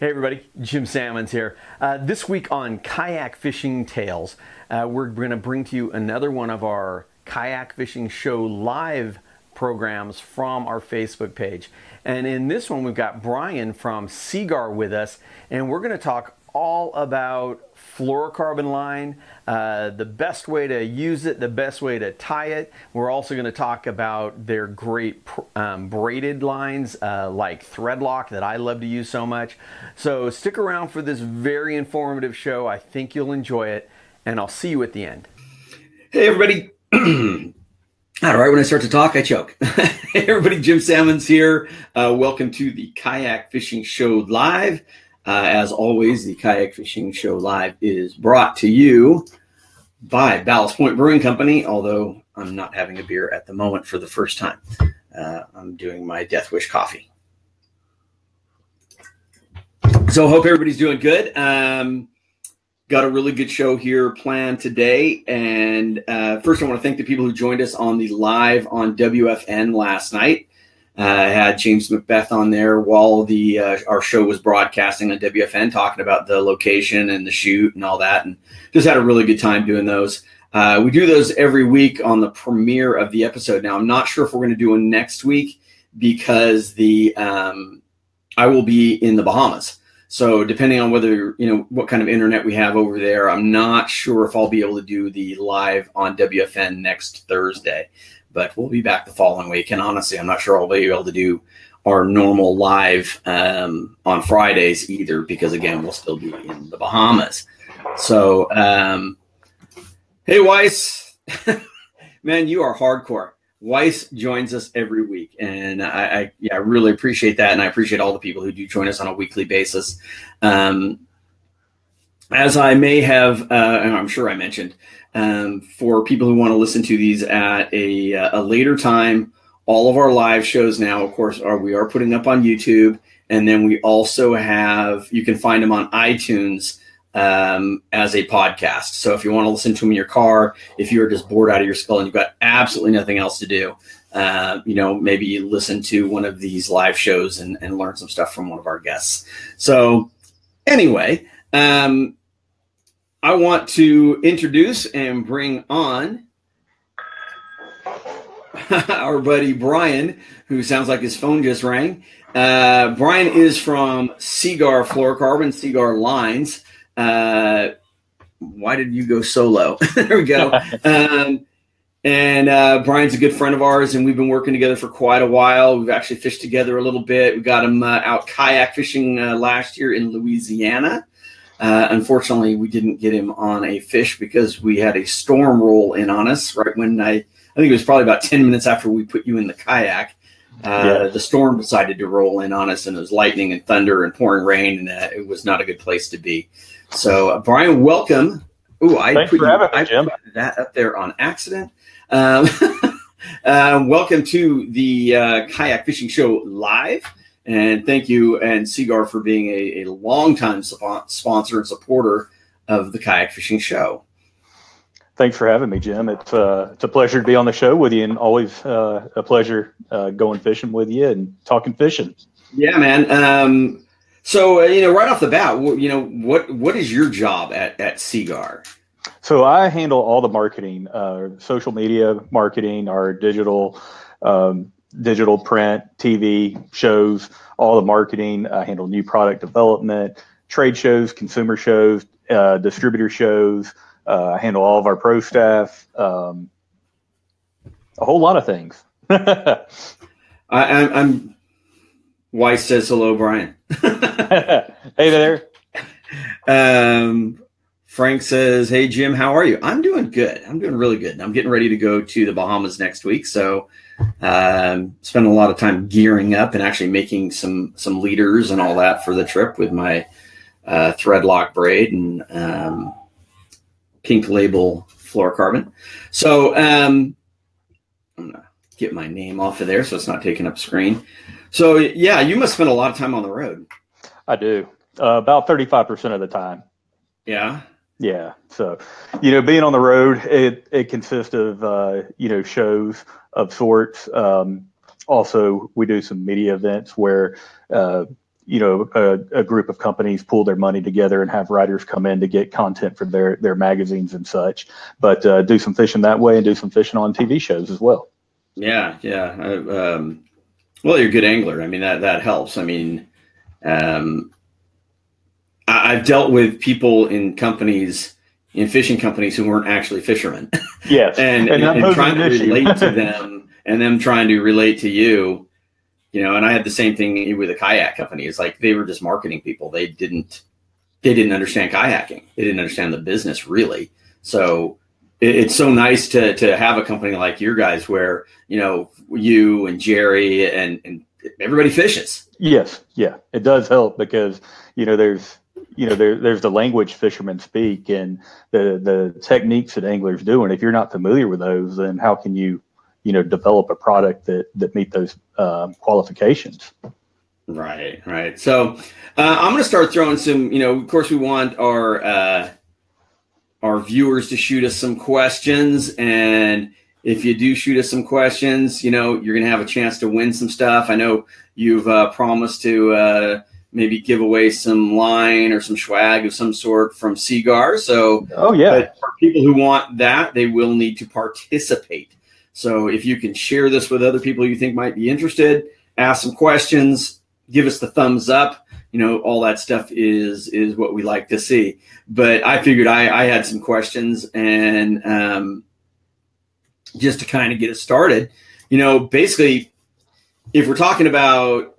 Hey everybody, Jim Salmons here. Uh, this week on Kayak Fishing Tales, uh, we're going to bring to you another one of our Kayak Fishing Show live programs from our Facebook page. And in this one, we've got Brian from Seaguar with us, and we're going to talk all about fluorocarbon line, uh, the best way to use it, the best way to tie it. We're also going to talk about their great um, braided lines uh, like Threadlock that I love to use so much. So stick around for this very informative show. I think you'll enjoy it, and I'll see you at the end. Hey, everybody. All right, when I start to talk, I choke. hey, everybody, Jim Salmons here. Uh, welcome to the Kayak Fishing Show Live. Uh, as always, the Kayak Fishing Show Live is brought to you by Ballast Point Brewing Company, although I'm not having a beer at the moment for the first time. Uh, I'm doing my Death Wish coffee. So, hope everybody's doing good. Um, got a really good show here planned today. And uh, first, I want to thank the people who joined us on the live on WFN last night. Uh, I had James Macbeth on there while the uh, our show was broadcasting on WFN, talking about the location and the shoot and all that, and just had a really good time doing those. Uh, we do those every week on the premiere of the episode. Now, I'm not sure if we're going to do one next week because the um, I will be in the Bahamas. So depending on whether you know what kind of internet we have over there, I'm not sure if I'll be able to do the live on WFN next Thursday but we'll be back the following week. And honestly, I'm not sure I'll be able to do our normal live um, on Fridays either, because again, we'll still be in the Bahamas. So, um, hey, Weiss, man, you are hardcore. Weiss joins us every week, and I, I, yeah, I really appreciate that, and I appreciate all the people who do join us on a weekly basis. Um, as I may have, uh, and I'm sure I mentioned, um, for people who want to listen to these at a, uh, a later time. All of our live shows now, of course, are we are putting up on YouTube, and then we also have you can find them on iTunes um, as a podcast. So if you want to listen to them in your car, if you're just bored out of your skull and you've got absolutely nothing else to do, uh, you know, maybe you listen to one of these live shows and, and learn some stuff from one of our guests. So anyway, um, I want to introduce and bring on our buddy Brian, who sounds like his phone just rang. Uh, Brian is from Seaguar Fluorocarbon, Seaguar Lines. Uh, why did you go solo? there we go. Um, and uh, Brian's a good friend of ours, and we've been working together for quite a while. We've actually fished together a little bit. We got him uh, out kayak fishing uh, last year in Louisiana. Uh, unfortunately, we didn't get him on a fish because we had a storm roll in on us right when I, I think it was probably about 10 minutes after we put you in the kayak. Uh, yeah. The storm decided to roll in on us, and it was lightning and thunder and pouring rain, and uh, it was not a good place to be. So, uh, Brian, welcome. Oh, I Thanks put, you, I put that up there on accident. Um, um welcome to the uh, Kayak Fishing Show live. And thank you and Seaguar for being a, a longtime sponsor and supporter of the Kayak Fishing Show. Thanks for having me, Jim. It's uh, it's a pleasure to be on the show with you, and always uh, a pleasure uh, going fishing with you and talking fishing. Yeah, man. Um, so uh, you know, right off the bat, you know, what what is your job at at Seaguar? So I handle all the marketing, uh, social media marketing, our digital um, digital print, TV shows, all the marketing. I handle new product development, trade shows, consumer shows, uh, distributor shows. Uh, I handle all of our pro staff, um, a whole lot of things. I, am Weiss says hello, Brian. hey there. Um, Frank says, "Hey Jim, how are you? I'm doing good. I'm doing really good. I'm getting ready to go to the Bahamas next week, so um, spent a lot of time gearing up and actually making some some leaders and all that for the trip with my uh, Threadlock braid and um, pink label fluorocarbon. So um, I'm gonna get my name off of there so it's not taking up screen. So yeah, you must spend a lot of time on the road. I do uh, about 35% of the time. Yeah. Yeah. So, you know, being on the road, it, it consists of, uh, you know, shows of sorts. Um, also, we do some media events where, uh, you know a, a, group of companies pool their money together and have writers come in to get content for their their magazines and such but uh, do some fishing that way and do some fishing on tv shows as well yeah yeah I, um, well you're a good angler i mean that that helps i mean um, i've dealt with people in companies in fishing companies who weren't actually fishermen. Yes. And, and, and, and trying to relate to them and them trying to relate to you you know and i had the same thing with a kayak company. It's like they were just marketing people. They didn't they didn't understand kayaking. They didn't understand the business really. So it, it's so nice to to have a company like your guys where you know you and jerry and and everybody fishes. Yes. Yeah. It does help because you know there's you know there, there's the language fishermen speak and the the techniques that anglers do and if you're not familiar with those then how can you you know develop a product that that meet those uh, qualifications. Right, right. So uh, I'm going to start throwing some. You know, of course, we want our uh, our viewers to shoot us some questions, and if you do shoot us some questions, you know, you're going to have a chance to win some stuff. I know you've uh, promised to uh, maybe give away some line or some swag of some sort from Seaguar. So, oh yeah, for people who want that, they will need to participate. So if you can share this with other people you think might be interested, ask some questions, give us the thumbs up. You know, all that stuff is is what we like to see. But I figured I, I had some questions and um, just to kind of get it started, you know, basically, if we're talking about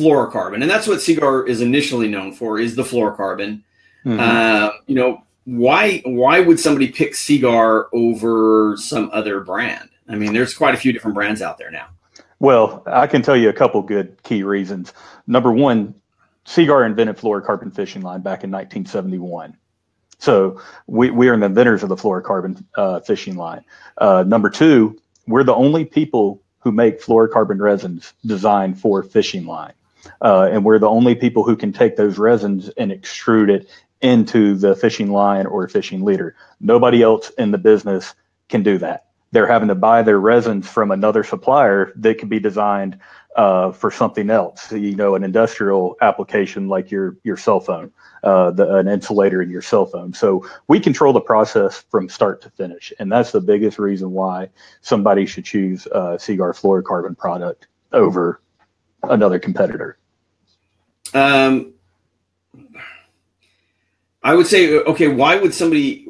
fluorocarbon, and that's what Seaguar is initially known for, is the fluorocarbon. Mm-hmm. Uh, you know, why why would somebody pick Seaguar over some other brand? I mean, there's quite a few different brands out there now. Well, I can tell you a couple good key reasons. Number one, Seaguar invented fluorocarbon fishing line back in 1971. So we, we are the inventors of the fluorocarbon uh, fishing line. Uh, number two, we're the only people who make fluorocarbon resins designed for fishing line. Uh, and we're the only people who can take those resins and extrude it into the fishing line or fishing leader. Nobody else in the business can do that they're having to buy their resins from another supplier that could be designed uh, for something else. You know, an industrial application like your your cell phone, uh, the, an insulator in your cell phone. So we control the process from start to finish, and that's the biggest reason why somebody should choose uh, Seaguar fluorocarbon product over another competitor. Um, I would say, okay, why would somebody?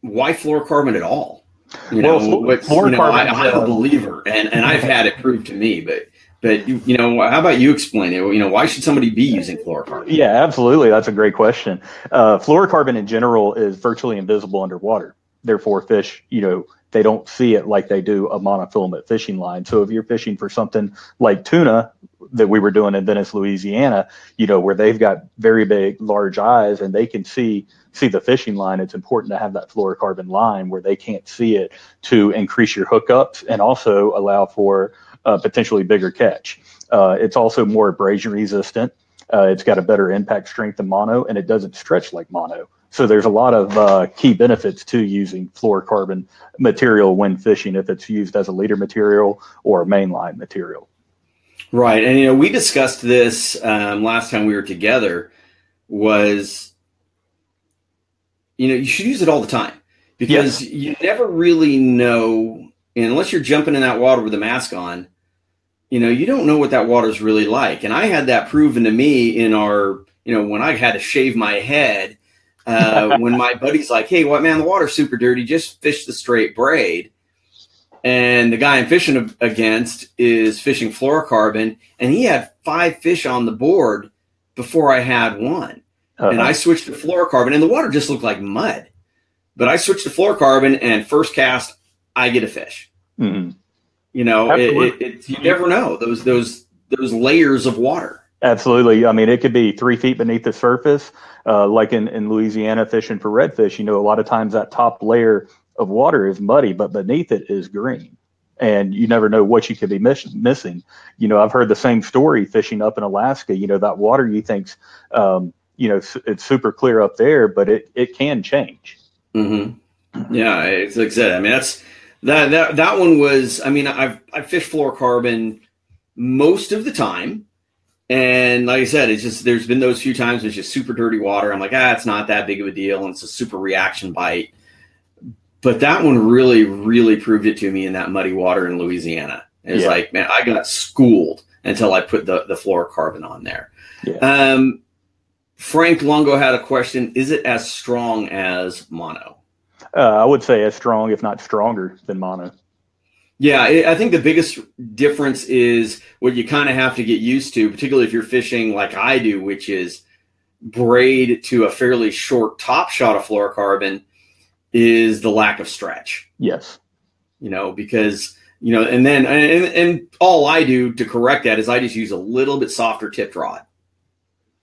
Why fluorocarbon at all? You know, well, what, you know I, am a believer, and, and I've had it proved to me. But but you, you know, how about you explain it? You know, why should somebody be using fluorocarbon? Yeah, absolutely. That's a great question. Uh, fluorocarbon in general is virtually invisible underwater. Therefore, fish, you know, they don't see it like they do a monofilament fishing line. So if you're fishing for something like tuna that we were doing in Venice, Louisiana, you know, where they've got very big, large eyes and they can see see the fishing line, it's important to have that fluorocarbon line where they can't see it to increase your hookups and also allow for a potentially bigger catch. Uh, it's also more abrasion resistant. Uh, it's got a better impact strength than mono, and it doesn't stretch like mono. So there's a lot of uh, key benefits to using fluorocarbon material when fishing if it's used as a leader material or a mainline material. Right, and you know we discussed this um, last time we were together. Was you know you should use it all the time because yes. you never really know unless you're jumping in that water with a mask on. You know you don't know what that water is really like, and I had that proven to me in our you know when I had to shave my head uh, when my buddy's like, "Hey, what man? The water's super dirty. Just fish the straight braid." And the guy I'm fishing against is fishing fluorocarbon, and he had five fish on the board before I had one. Uh-huh. And I switched to fluorocarbon, and the water just looked like mud. But I switched to fluorocarbon, and first cast, I get a fish. Mm-hmm. You know, it, it, it, you never know those those those layers of water. Absolutely. I mean, it could be three feet beneath the surface, uh, like in, in Louisiana fishing for redfish. You know, a lot of times that top layer of water is muddy, but beneath it is green. And you never know what you could be miss- missing. You know, I've heard the same story fishing up in Alaska. You know, that water you think's, um, you know, it's super clear up there, but it, it can change. Mm-hmm. Yeah, it's like I said. I mean, that's that that that one was. I mean, I've I fished fluorocarbon most of the time and like I said, it's just there's been those few times it's just super dirty water. I'm like, ah, it's not that big of a deal, and it's a super reaction bite. But that one really, really proved it to me in that muddy water in Louisiana. It's Yeah. like, man, I got schooled until I put the the fluorocarbon on there. Yeah. Um, Frank Longo had a question: Is it as strong as mono? Uh, I would say as strong, if not stronger, than mono. Yeah, I I think the biggest difference is what you kind of have to get used to, particularly if you're fishing like I do, which is braid to a fairly short top shot of fluorocarbon, is the lack of stretch. Yes. You know, because you know, and then and, and all I do to correct that is I just use a little bit softer tipped rod.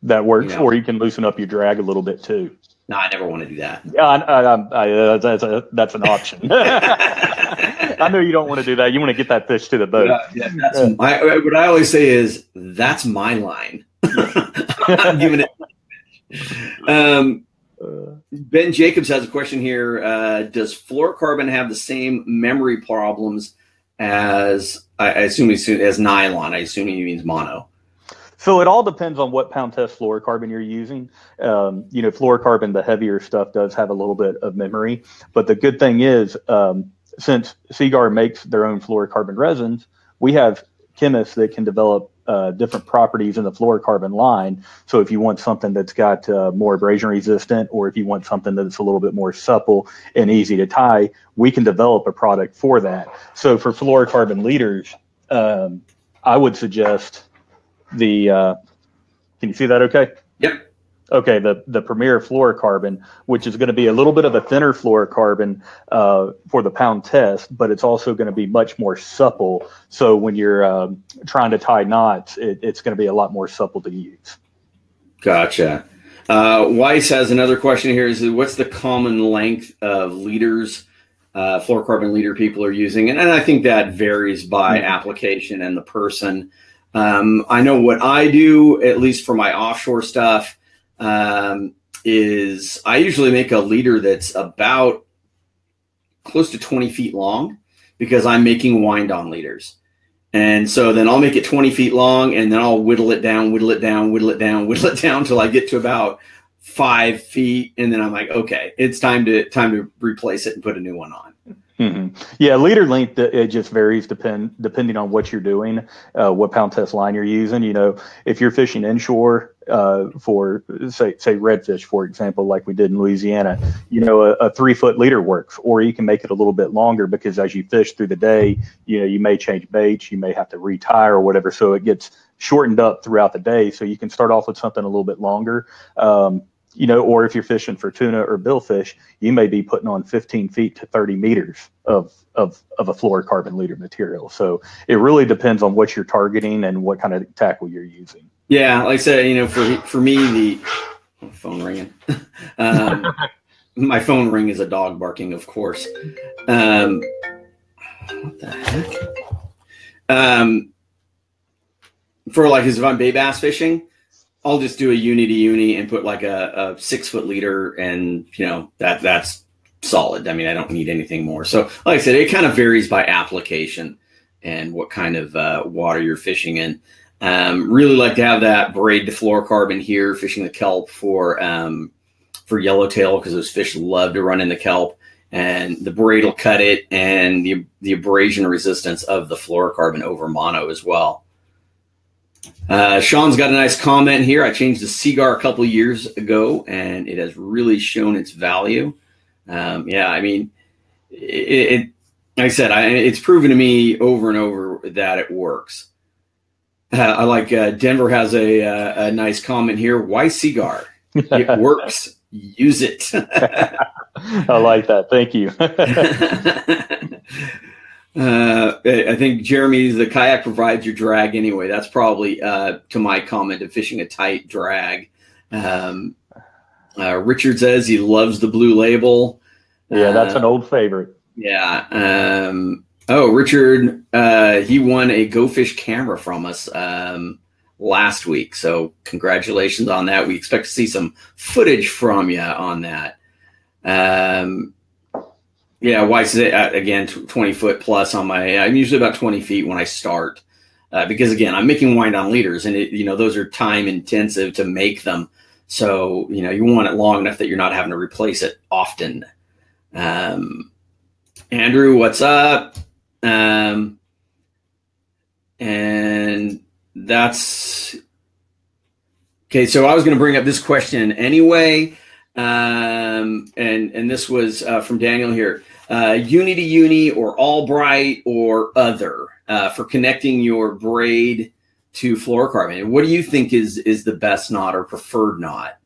That works, Yeah. or you can loosen up your drag a little bit too. No, I never want to do that. Yeah, I, I, I, uh, that's, a, that's an option. I know you don't want to do that. You want to get that fish to the boat. Yeah, yeah, that's my, what I always say is that's my line. I'm giving it. Um, Uh, Ben Jacobs has a question here. Uh, does fluorocarbon have the same memory problems as I, I assume he's, as nylon? I assume he means mono. So it all depends on what pound test fluorocarbon you're using. Um, you know, fluorocarbon, the heavier stuff, does have a little bit of memory. But the good thing is, um, since Seaguar makes their own fluorocarbon resins, we have chemists that can develop uh, different properties in the fluorocarbon line. So if you want something that's got uh, more abrasion resistant, or if you want something that's a little bit more supple and easy to tie, we can develop a product for that. So for fluorocarbon leaders, um, I would suggest the uh, can you see that okay Yep. okay the the premier fluorocarbon which is going to be a little bit of a thinner fluorocarbon uh, for the pound test but it's also going to be much more supple so when you're um, trying to tie knots it, it's going to be a lot more supple to use Gotcha. Uh, Weiss has another question here. Is what's the common length of leaders, uh, fluorocarbon leader people are using? And, and I think that varies by Mhm. application and the person. Um, I know what I do, at least for my offshore stuff, um, is I usually make a leader that's about close to 20 feet long because I'm making wind on leaders. And so then I'll make it 20 feet long and then I'll whittle it down, whittle it down, whittle it down, whittle it down till I get to about five feet. And then I'm like, okay, it's time to time to replace it and put a new one on. Hmm Yeah, leader length uh, it just varies depend depending on what you're doing, uh, what pound test line you're using. You know, if you're fishing inshore uh, for say say redfish, for example, like we did in Louisiana, you know, a, a three foot leader works, or you can make it a little bit longer because as you fish through the day, you know, you may change baits, you may have to retire or whatever, so it gets shortened up throughout the day. So you can start off with something a little bit longer. Um, you know, or if you're fishing for tuna or billfish, you may be putting on 15 feet to 30 meters of, of, of a fluorocarbon leader material. So it really depends on what you're targeting and what kind of tackle you're using. Yeah, like I said, you know, for for me, the oh, phone ringing. um, my phone ring is a dog barking, of course. Um, what the heck? Um, for like, is if I'm bay bass fishing, I'll just do a uni to uni and put like a, a six foot leader, and you know that that's solid. I mean, I don't need anything more. So, like I said, it kind of varies by application and what kind of uh, water you're fishing in. Um, really like to have that braid to fluorocarbon here, fishing the kelp for um, for yellowtail because those fish love to run in the kelp, and the braid will cut it, and the the abrasion resistance of the fluorocarbon over mono as well. Uh, Sean's got a nice comment here. I changed the Seaguar a couple years ago, and it has really shown its value. Um, yeah, I mean, it, it like I said, I, it's proven to me over and over that it works. Uh, I like uh, Denver has a, uh, a nice comment here. Why Seaguar? It works. Use it. I like that. Thank you. uh, I think Jeremy, the kayak provides your drag anyway. That's probably uh, to my comment of fishing a tight drag. Um, uh, Richard says he loves the blue label. yeah, that's Uh, an old favorite. Yeah. Um, oh, Richard, uh, he won a Go Fish camera from us um, last week. So congratulations on that. We expect to see some footage from you on that. Um, yeah, Weiss is uh, again twenty foot plus on my. I'm usually about twenty feet when I start. Uh, because again, I'm making wind on leaders, and it, you know those are time intensive to make them. So you know you want it long enough that you're not having to replace it often. Um, Andrew, what's up? Um, and that's okay. So I was going to bring up this question anyway, um, and and this was uh, from Daniel here. Uh, uni to uni or Albright or other uh, for connecting your braid to fluorocarbon. What do you think is is the best knot or preferred knot?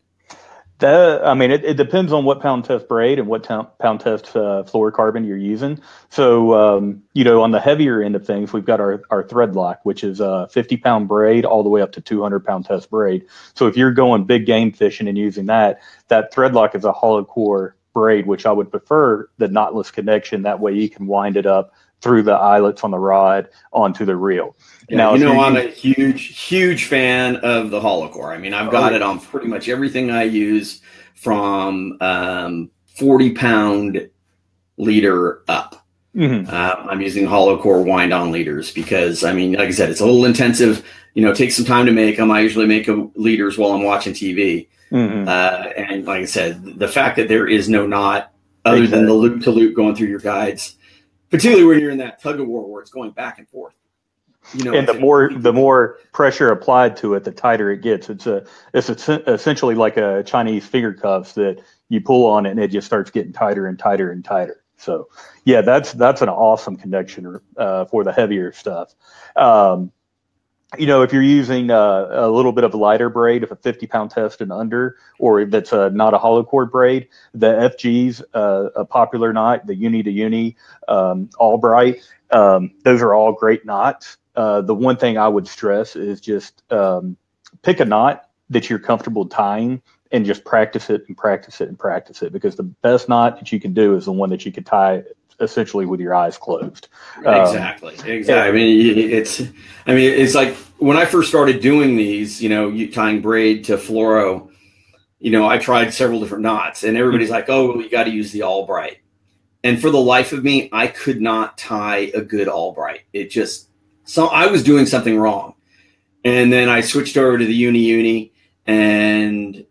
That, I mean, it, it, depends on what pound test braid and what pound test uh, fluorocarbon you're using. So, um, you know, on the heavier end of things, we've got our, our thread lock, which is a 50 pound braid all the way up to 200 pound test braid. So if you're going big game fishing and using that, that thread lock is a hollow core braid, which I would prefer the knotless connection. That way you can wind it up through the eyelets on the rod onto the reel. Yeah, now, you know, I'm a huge, huge fan of the hollow core. I mean, I've got oh, it on pretty much everything I use from um, 40 pound leader up. Mm-hmm. Uh, I'm using hollow core wind on leaders because, I mean, like I said, it's a little intensive. You know, it takes some time to make them. I usually make leaders while I'm watching TV. Mm-hmm. Uh, and like I said, the fact that there is no knot other than the loop to loop going through your guides particularly when you're in that tug of war where it's going back and forth. You know, and the more the more pressure applied to it, the tighter it gets. It's a it's a, essentially like a Chinese finger cuffs that you pull on it and it just starts getting tighter and tighter and tighter. So yeah, that's that's an awesome connection uh, for the heavier stuff. Um, you know, if you're using uh, a little bit of lighter braid, if a 50 pound test and under, or if that's a, not a hollow core braid, the FG's uh, a popular knot, the uni to uni, um, Albright, um, those are all great knots. Uh, the one thing I would stress is just um, pick a knot that you're comfortable tying and just practice it and practice it and practice it because the best knot that you can do is the one that you can tie essentially with your eyes closed. Exactly. Um, exactly. I mean, it's, I mean, it's like when I first started doing these, you know, tying braid to fluoro, you know, I tried several different knots and everybody's like, oh, well, you got to use the Albright. And for the life of me, I could not tie a good Albright. It just, so I was doing something wrong. And then I switched over to the Uni Uni and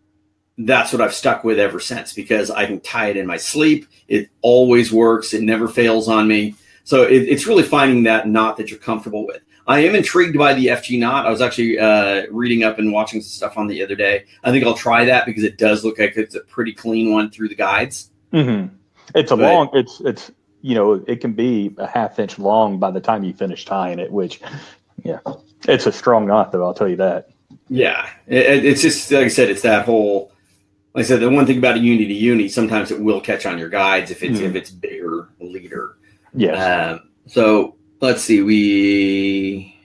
that's what I've stuck with ever since because I can tie it in my sleep. It always works. It never fails on me. So it, it's really finding that knot that you're comfortable with. I am intrigued by the FG knot. I was actually uh, reading up and watching some stuff on the other day. I think I'll try that because it does look like it's a pretty clean one through the guides. Mm-hmm. It's a but, long. It's it's you know it can be a half inch long by the time you finish tying it. Which, yeah, it's a strong knot though. I'll tell you that. Yeah, it, it's just like I said. It's that whole like I said, the one thing about a uni to uni, sometimes it will catch on your guides if it's mm. if it's bigger leader. Yes. Um, so let's see. We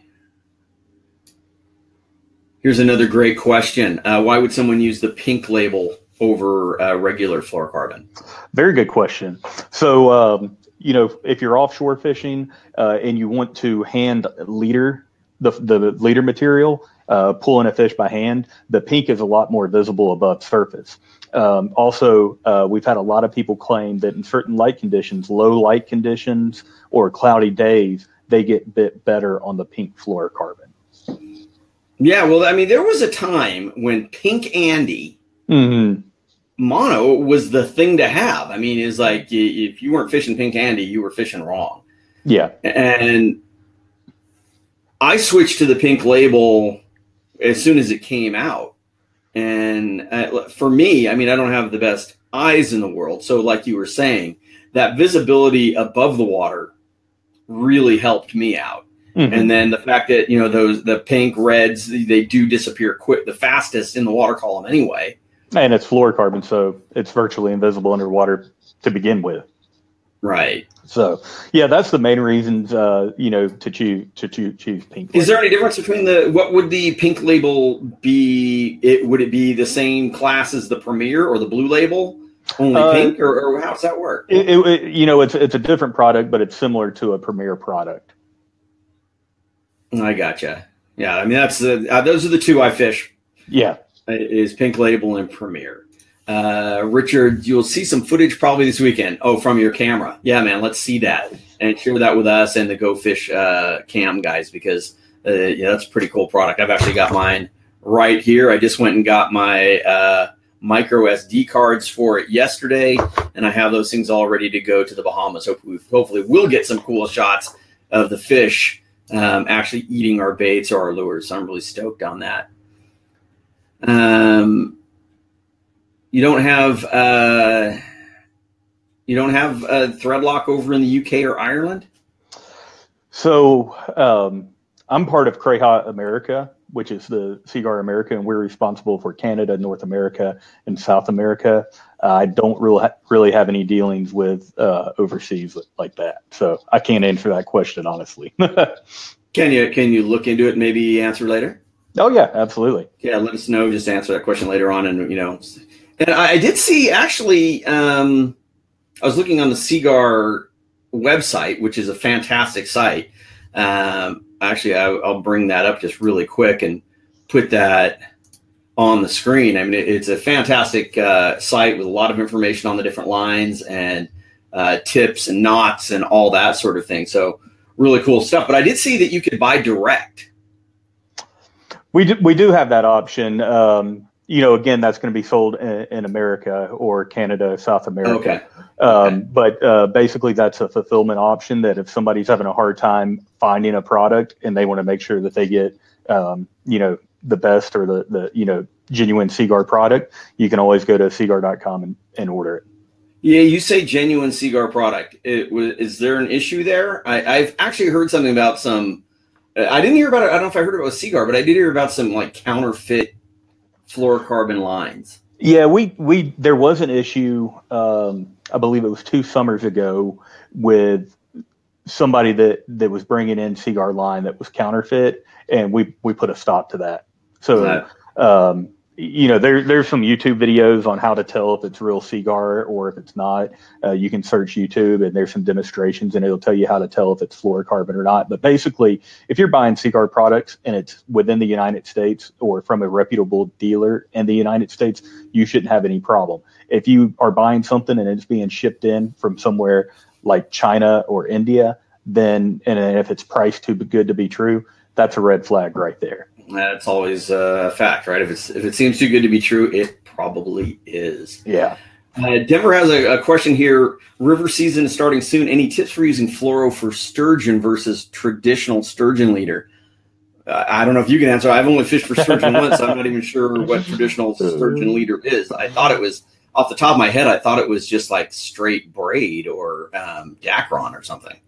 here's another great question. Uh, why would someone use the pink label over uh, regular fluorocarbon? Very good question. So um, you know, if you're offshore fishing uh, and you want to hand leader the the leader material, uh, pulling a fish by hand, the pink is a lot more visible above surface. Um, also, uh, we've had a lot of people claim that in certain light conditions, low light conditions or cloudy days, they get bit better on the pink fluorocarbon. Yeah, well, I mean, there was a time when pink Ande mm-hmm. mono was the thing to have. I mean, it's like if you weren't fishing pink Ande, you were fishing wrong. Yeah, and I switched to the pink label as soon as it came out. And uh, for me, I mean, I don't have the best eyes in the world. So, like you were saying, that visibility above the water really helped me out. Mm-hmm. And then the fact that, you know, those, the pink reds, they do disappear quick, the fastest in the water column anyway. And it's fluorocarbon, so it's virtually invisible underwater to begin with. Right. So, yeah, that's the main reasons, uh, you know, to choose to choose, choose pink. Is there any difference between the what would the pink label be? It would it be the same class as the Premier or the blue label? Only uh, pink, or, or how does that work? It, it, you know, it's it's a different product, but it's similar to a Premier product. I gotcha. Yeah, I mean that's the uh, those are the two I fish. Yeah, is Pink Label and Premier. Uh, Richard, you'll see some footage probably this weekend. Oh, from your camera. Yeah, man, let's see that and share that with us and the Go Fish uh, cam guys because uh, yeah, that's a pretty cool product. I've actually got mine right here. I just went and got my uh, micro SD cards for it yesterday, and I have those things all ready to go to the Bahamas. Hopefully, hopefully we'll get some cool shots of the fish um, actually eating our baits or our lures. So I'm really stoked on that. Um, you don't have uh, you don't have a thread lock over in the UK or Ireland. So um, I'm part of Kureha America, which is the Seaguar America, and we're responsible for Canada, North America, and South America. Uh, I don't really ha- really have any dealings with uh, overseas like that, so I can't answer that question honestly. can you can you look into it? Maybe answer later. Oh yeah, absolutely. Yeah, let us know. Just answer that question later on, and you know, and I, did see actually. Um, I was looking on the Seaguar website, which is a fantastic site. Um, actually, I, will bring that up just really quick and put that on the screen. I mean, it, it's a fantastic uh, site with a lot of information on the different lines and uh, tips and knots and all that sort of thing. So, really cool stuff. But I did see that you could buy direct. We do, we do have that option. Um, you know, again, that's going to be sold in, in, America or Canada, South America. Okay. Um, okay. But uh, basically, that's a fulfillment option that if somebody's having a hard time finding a product and they want to make sure that they get, um, you know, the best or the, the you know, genuine Seaguar product, you can always go to seaguar.com and, and order it. Yeah, you say genuine Seaguar product. It, is there an issue there? I, I've actually heard something about some. I didn't hear about it. I don't know if I heard about Seaguar, but I did hear about some like counterfeit fluorocarbon lines. Yeah, we we there was an issue. Um, I believe it was two summers ago with somebody that that was bringing in Seaguar line that was counterfeit, and we we put a stop to that. So um, you know, there, there's some YouTube videos on how to tell if it's real Seaguar or if it's not. Uh, you can search YouTube and there's some demonstrations and it'll tell you how to tell if it's fluorocarbon or not. But basically, if you're buying Seaguar products and it's within the United States or from a reputable dealer in the United States, you shouldn't have any problem. If you are buying something and it's being shipped in from somewhere like China or India, then and if it's priced too good to be true, that's a red flag right there. That's always a fact, right? If it's if it seems too good to be true, it probably is. Yeah. Uh, Denver has a, a, question here. River season is starting soon. Any tips for using fluoro for sturgeon versus traditional sturgeon leader? Uh, I don't know if you can answer. I've only fished for sturgeon once. So I'm not even sure what traditional sturgeon leader is. I thought it was off the top of my head. I thought it was just like straight braid or um, Dacron or something.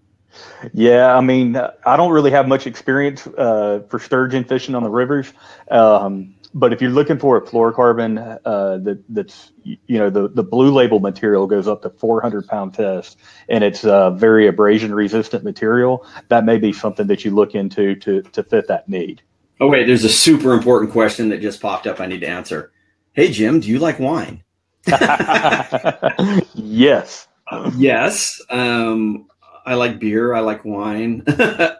Yeah, I mean, I don't really have much experience uh, for sturgeon fishing on the rivers, um, but if you're looking for a fluorocarbon uh, that, that's you know the the blue label material goes up to 400 pound test, and it's a very abrasion resistant material, that may be something that you look into to to fit that need. Oh wait, there's a super important question that just popped up. I need to answer. Hey Jim, do you like wine? yes. Yes. Um, I like beer. I like wine. I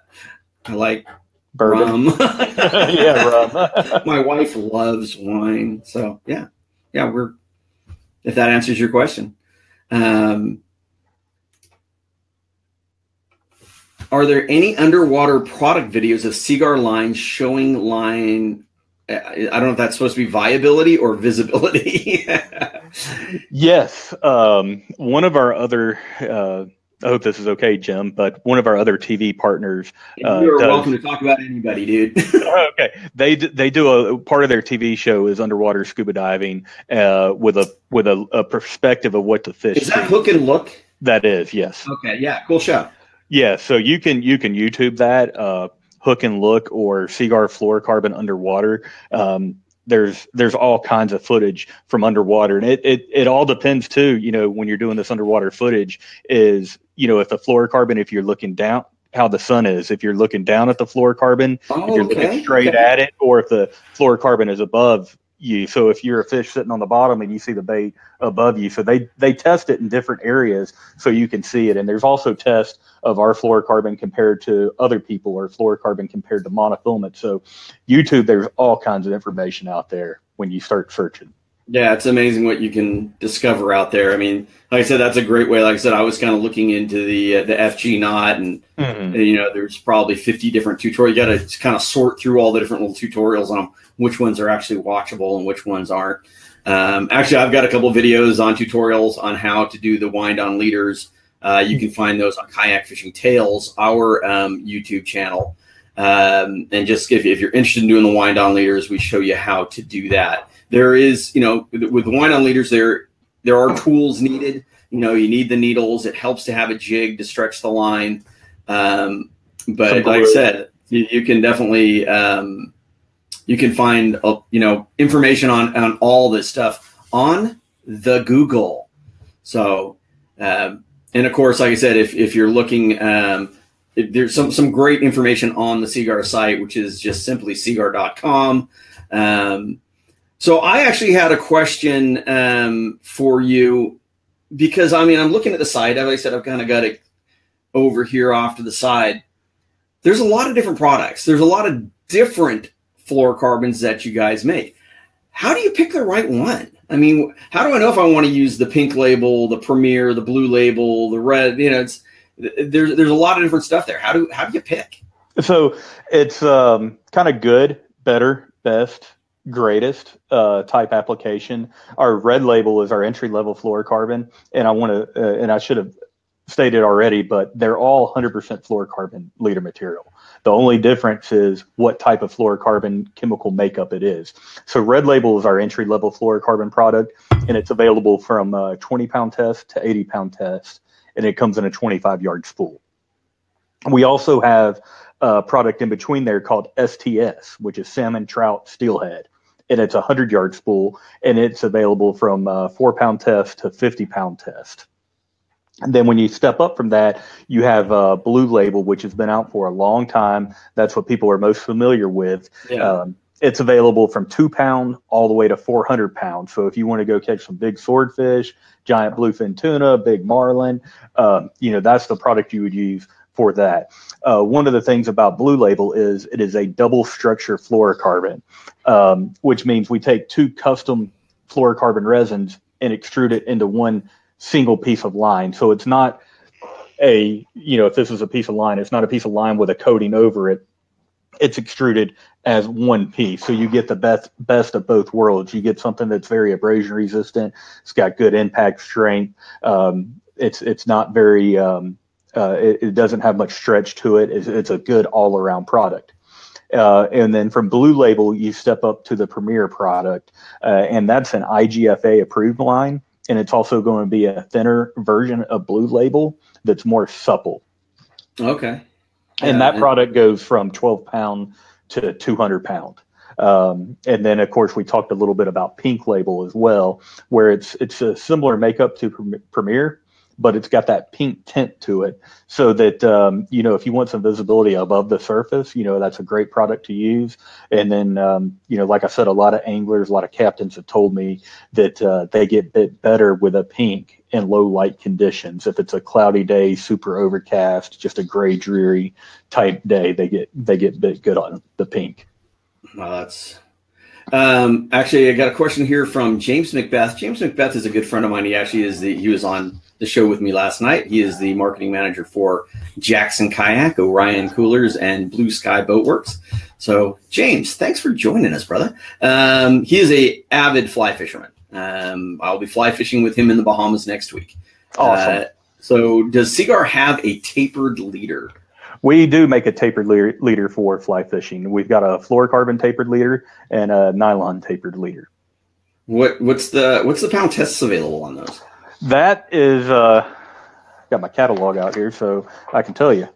like Bourbon. rum. yeah, rum. My wife loves wine. So yeah, yeah, we're. If that answers your question, um, are there any underwater product videos of Seaguar line showing line? I don't know if that's supposed to be viability or visibility. yes, um, one of our other. Uh, I hope this is okay, Jim. But one of our other TV partners, uh, you are does, welcome to talk about anybody, dude. okay, they they do a part of their TV show is underwater scuba diving uh, with a with a, a, perspective of what the fish. Is that hook and look? That is yes. Okay, yeah, cool show. Yeah, so you can you can YouTube that uh, hook and look or Seaguar fluorocarbon underwater. Um, there's there's all kinds of footage from underwater and it, it it all depends too you know when you're doing this underwater footage is you know if the fluorocarbon if you're looking down how the sun is if you're looking down at the fluorocarbon oh, if you're okay. looking straight okay. at it or if the fluorocarbon is above you. So if you're a fish sitting on the bottom and you see the bait above you, so they they test it in different areas so you can see it. And there's also tests of our fluorocarbon compared to other people or fluorocarbon compared to monofilament. So YouTube, there's all kinds of information out there when you start searching. Yeah, it's amazing what you can discover out there. I mean, like I said, that's a great way. Like I said, I was kind of looking into the uh, the FG knot, and mm-hmm. you know, there's probably 50 different tutorials. You got to kind of sort through all the different little tutorials on which ones are actually watchable and which ones aren't. Um, actually, I've got a couple videos on tutorials on how to do the wind on leaders. Uh, you can find those on Kayak Fishing Tales, our um, YouTube channel. Um, and just if, if you're interested in doing the wind on leaders, we show you how to do that. There is, you know, with, wine on leaders, there there are tools needed. You know, you need the needles. It helps to have a jig to stretch the line. Um, but like I said, you, you can definitely um, you can find uh, you know information on on all this stuff on the Google. So, um, and of course, like I said, if if you're looking, um, if there's some some great information on the Seaguar site, which is just simply seaguar.com. Um, so I actually had a question um, for you because I mean I'm looking at the side. As I said, I've kind of got it over here off to the side. There's a lot of different products. There's a lot of different fluorocarbons that you guys make. How do you pick the right one? I mean, how do I know if I want to use the pink label, the Premier, the blue label, the red? You know, it's there's there's a lot of different stuff there. How do how do you pick? So it's um, kind of good, better, best, greatest uh, type application. Our red label is our entry level fluorocarbon, and I want to uh, and I should have stated already, but they're all 100% fluorocarbon leader material. The only difference is what type of fluorocarbon chemical makeup it is. So Red Label is our entry level fluorocarbon product, and it's available from a 20 pound test to 80 pound test, and it comes in a 25 yard spool. We also have a product in between there called STS, which is salmon, trout, steelhead. And it's a 100 yard spool, and it's available from a four pound test to 50 pound test. And then when you step up from that, you have a Blue Label, which has been out for a long time. That's what people are most familiar with. Yeah. Um, it's available from two pound all the way to 400 pounds. So if you want to go catch some big swordfish, giant bluefin tuna, big marlin, um, you know, that's the product you would use for that. Uh, one of the things about Blue Label is it is a double structure fluorocarbon, um, which means we take two custom fluorocarbon resins and extrude it into one single piece of line. So it's not a, you know, if this is a piece of line, it's not a piece of line with a coating over it. It's extruded as one piece. So you get the best best of both worlds. You get something that's very abrasion resistant. It's got good impact strength. Um, it's it's not very um, uh, it, it, doesn't have much stretch to it. It's, it's a good all around product. Uh, and then from Blue Label, you step up to the Premier product, uh, and that's an IGFA approved line and it's also going to be a thinner version of Blue Label that's more supple. Okay. And that product goes from 12 pound to 200 pound. Um, and then, of course, we talked a little bit about Pink Label as well, where it's it's a similar makeup to Premier, but it's got that pink tint to it so that um, you know if you want some visibility above the surface you know that's a great product to use and then um, you know like i said a lot of anglers a lot of captains have told me that uh, they get bit better with a pink in low light conditions if it's a cloudy day super overcast just a gray dreary type day they get they get bit good on the pink well that's um, actually, I got a question here from James Macbeth. James Macbeth is a good friend of mine. He actually is the he was on the show with me last night. He is the marketing manager for Jackson Kayak, Orion Coolers, and Blue Sky Boatworks. So, James, thanks for joining us, brother. Um, he is a avid fly fisherman. Um, I'll be fly fishing with him in the Bahamas next week. Awesome. Uh, so, does Seaguar have a tapered leader? We do make a tapered leader for fly fishing. We've got a fluorocarbon tapered leader and a nylon tapered leader. What what's the what's the pound tests available on those? That is, uh, got my catalog out here, so I can tell you.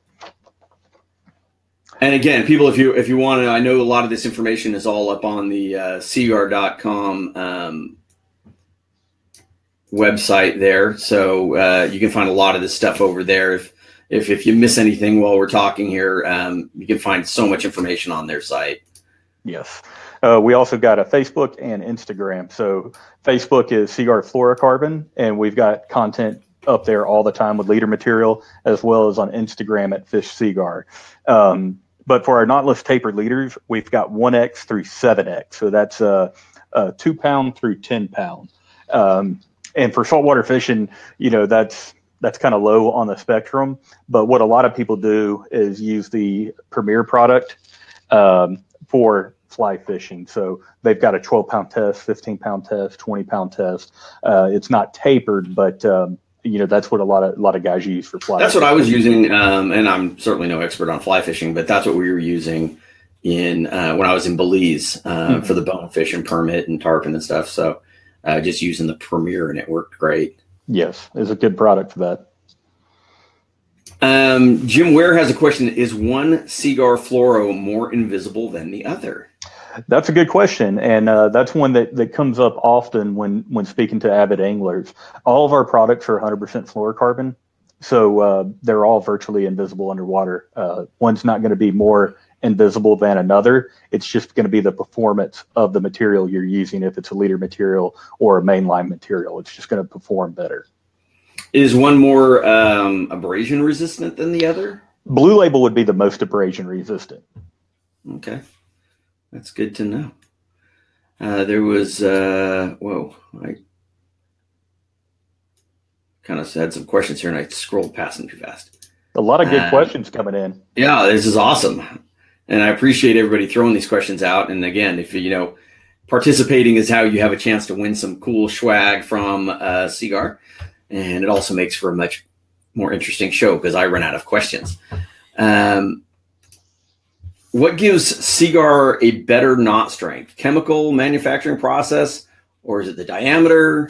And again, people, if you if you want to, I know a lot of this information is all up on the uh, seaguar.com um, website there, so uh, you can find a lot of this stuff over there. If if if you miss anything while we're talking here, um, you can find so much information on their site. Yes. Uh, we also got a Facebook and Instagram. So Facebook is Seaguar Fluorocarbon, and we've got content up there all the time with leader material, as well as on Instagram at Fish Seaguar. Um, but for our knotless tapered leaders, we've got 1X through 7X. So that's uh, uh, two pound through 10 pound. Um, and for saltwater fishing, you know, that's that's kind of low on the spectrum. But what a lot of people do is use the Premier product um, for fly fishing. So they've got a 12 pound test, 15 pound test, 20 pound test. Uh, it's not tapered, but um, you know that's what a lot of a lot of guys use for fly. That's what I was using, um, and I'm certainly no expert on fly fishing, but that's what we were using in uh, when I was in Belize uh, mm-hmm. for the bonefish and permit and tarpon and stuff. So uh, just using the Premier, and it worked great. Yes, it's a good product for that. Um, Jim Ware has a question: Is one Seaguar fluoro more invisible than the other? That's a good question, and uh, that's one that, that comes up often when when speaking to avid anglers. All of our products are 100% fluorocarbon, so uh, they're all virtually invisible underwater. Uh, one's not going to be more invisible than another. It's just going to be the performance of the material you're using. If it's a leader material or a mainline material, it's just going to perform better. Is one more um, abrasion resistant than the other? Blue label would be the most abrasion resistant. Okay. That's good to know. Uh, there was, uh, whoa, I kind of had some questions here and I scrolled past them too fast. A lot of good uh, questions coming in. Yeah, this is awesome. And I appreciate everybody throwing these questions out. And again, if you know, participating is how you have a chance to win some cool swag from uh, Seaguar. And it also makes for a much more interesting show because I run out of questions. Um, what gives Seaguar a better knot strength? Chemical manufacturing process, or is it the diameter?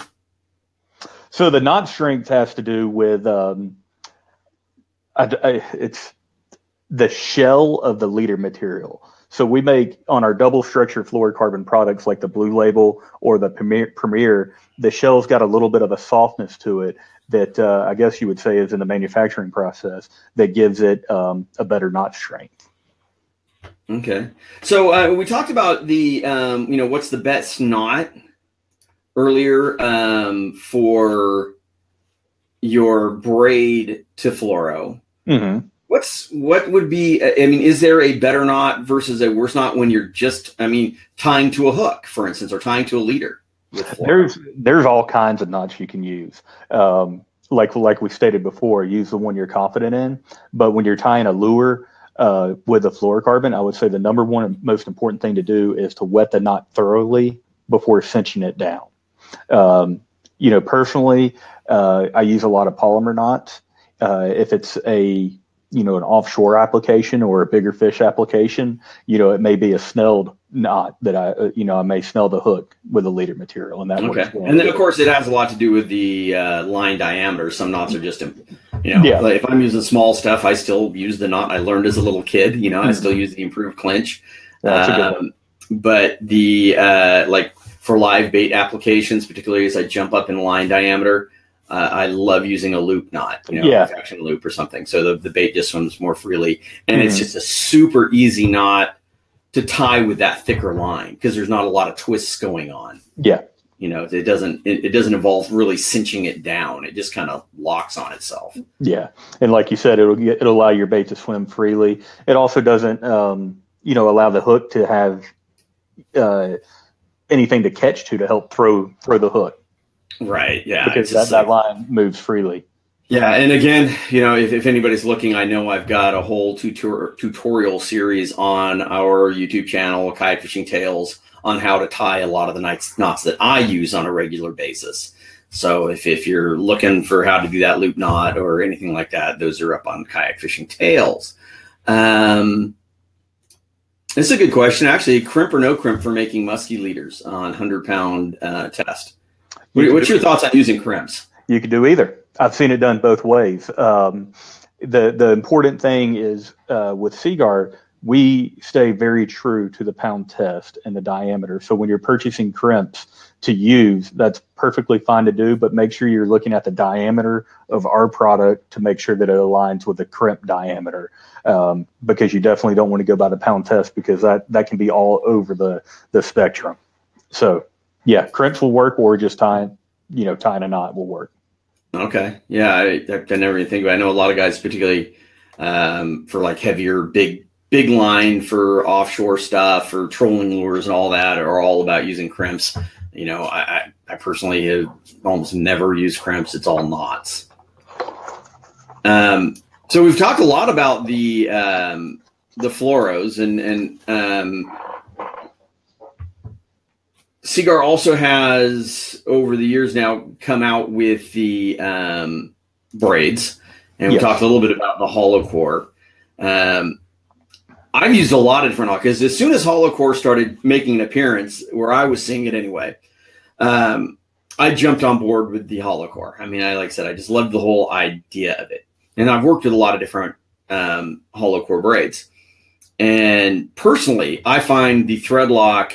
So the knot strength has to do with um, I, I, it's the shell of the leader material. So we make on our double structure fluorocarbon products like the Blue Label or the Premier, Premier the shell's got a little bit of a softness to it that uh, I guess you would say is in the manufacturing process that gives it um, a better knot strength. Okay. So uh, we talked about the, um, you know, what's the best knot earlier um, for your braid to fluoro. Mm-hmm. What's what would be? I mean, is there a better knot versus a worse knot when you're just, I mean, tying to a hook, for instance, or tying to a leader? There's there's all kinds of knots you can use. Um, like like we stated before, use the one you're confident in. But when you're tying a lure, uh, with a fluorocarbon, I would say the number one most important thing to do is to wet the knot thoroughly before cinching it down. Um, you know, personally, uh, I use a lot of Palomar knots. Uh, if it's a you know an offshore application or a bigger fish application, you know, it may be a snelled knot that I uh, you know I may snell the hook with a leader material, and that okay. And then of course it has a lot to do with the uh, line diameter. Some knots are just you know, yeah. like if I'm using small stuff, I still use the knot I learned as a little kid. You know, mm-hmm. I still use the improved clinch. That's Um, but the uh, like for live bait applications, particularly as I jump up in line diameter, uh, I love using a loop knot, you know, yeah. action loop or something. So the, the bait just swims more freely, and mm-hmm. it's just a super easy knot to tie with that thicker line because there's not a lot of twists going on. Yeah you know it doesn't it, it, doesn't involve really cinching it down it just kind of locks on itself yeah and like you said it'll get, it'll allow your bait to swim freely it also doesn't um, you know allow the hook to have uh, anything to catch to to help throw throw the hook right yeah because that, that line moves freely yeah and again you know if, if anybody's looking i know i've got a whole tutor- tutorial series on our youtube channel kayak fishing tales on how to tie a lot of the knots that I use on a regular basis. So if, if you're looking for how to do that loop knot or anything like that, those are up on kayak fishing tales. Um, it's a good question, actually. Crimp or no crimp for making musky leaders on 100 pound uh, test. You What's your thoughts on using crimps? You could do either. I've seen it done both ways. Um, the the important thing is uh, with Seaguar, we stay very true to the pound test and the diameter. So when you're purchasing crimps to use, that's perfectly fine to do, but make sure you're looking at the diameter of our product to make sure that it aligns with the crimp diameter. Um, because you definitely don't want to go by the pound test because that, that can be all over the, the spectrum. So yeah, crimps will work or just tying, you know, tying a knot will work. Okay. Yeah. I, I never even think about it. I know a lot of guys, particularly um, for like heavier, big big line for offshore stuff for trolling lures and all that are all about using crimps. You know, I, I, personally have almost never used crimps. It's all knots. Um, so we've talked a lot about the um, the fluoros and and um, Seaguar also has over the years now come out with the um, braids, and we Yes. talked a little bit about the hollow core. Um, I've used a lot of different because as soon as hollow core started making an appearance, where I was seeing it anyway, um, I jumped on board with the hollow core. I mean, I like I said, I just loved the whole idea of it, and I've worked with a lot of different um, hollow core braids. And personally, I find the thread lock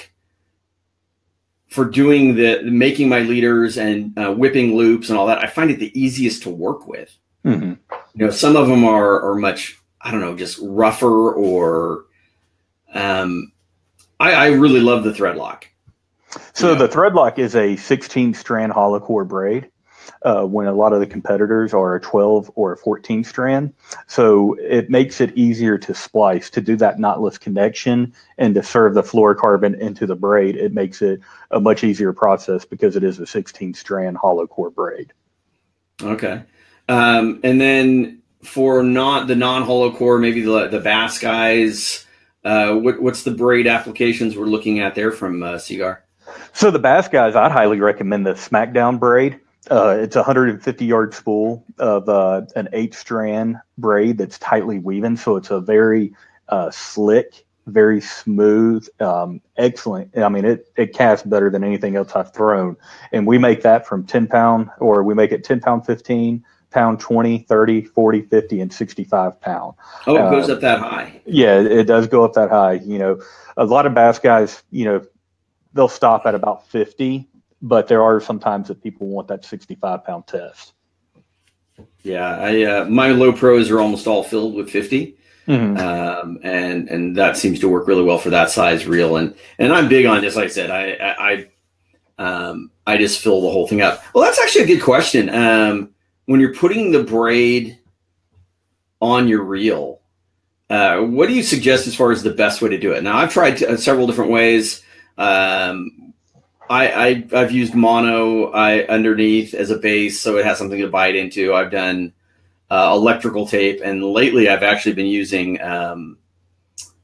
for doing the making my leaders and uh, whipping loops and all that. I find it the easiest to work with. hmm You know, some of them are are much I don't know, just rougher or. Um, I, I really love the thread lock. So Yeah. the threadlock is a 16 strand hollow core braid. Uh, when a lot of the competitors are a 12 or a 14 strand. So it makes it easier to splice, to do that knotless connection and to serve the fluorocarbon into the braid. It makes it a much easier process because it is a 16 strand hollow core braid. Okay. Um, and then for not the non hollow core, maybe the the bass guys. Uh, what, what's the braid applications we're looking at there from uh, Seaguar? So the bass guys, I'd highly recommend the Smackdown braid. Uh, it's a 150 yard spool of uh, an eight strand braid that's tightly weaving. So it's a very uh, slick, very smooth, um, excellent. I mean, it, it casts better than anything else I've thrown. And we make that from 10 pound, or we make it 10 pound 15, pound 20, 30, 40, 50, and 65 pound. Oh, it goes Uh, up that high. Yeah, it does go up that high. You know, a lot of bass guys, you know, they'll stop at about 50, but there are sometimes that people want that 65 pound test. Yeah, I uh, my low pros are almost all filled with 50. Mhm. um, and and that seems to work really well for that size reel. And and I'm big on just like I said, I I I, um, I just fill the whole thing up. Well, that's actually a good question. Um, when you're putting the braid on your reel, uh, what do you suggest as far as the best way to do it? Now, I've tried uh, several different ways. Um, I, I I've used mono I underneath as a base, so it has something to bite into. I've done uh, electrical tape, and lately I've actually been using um,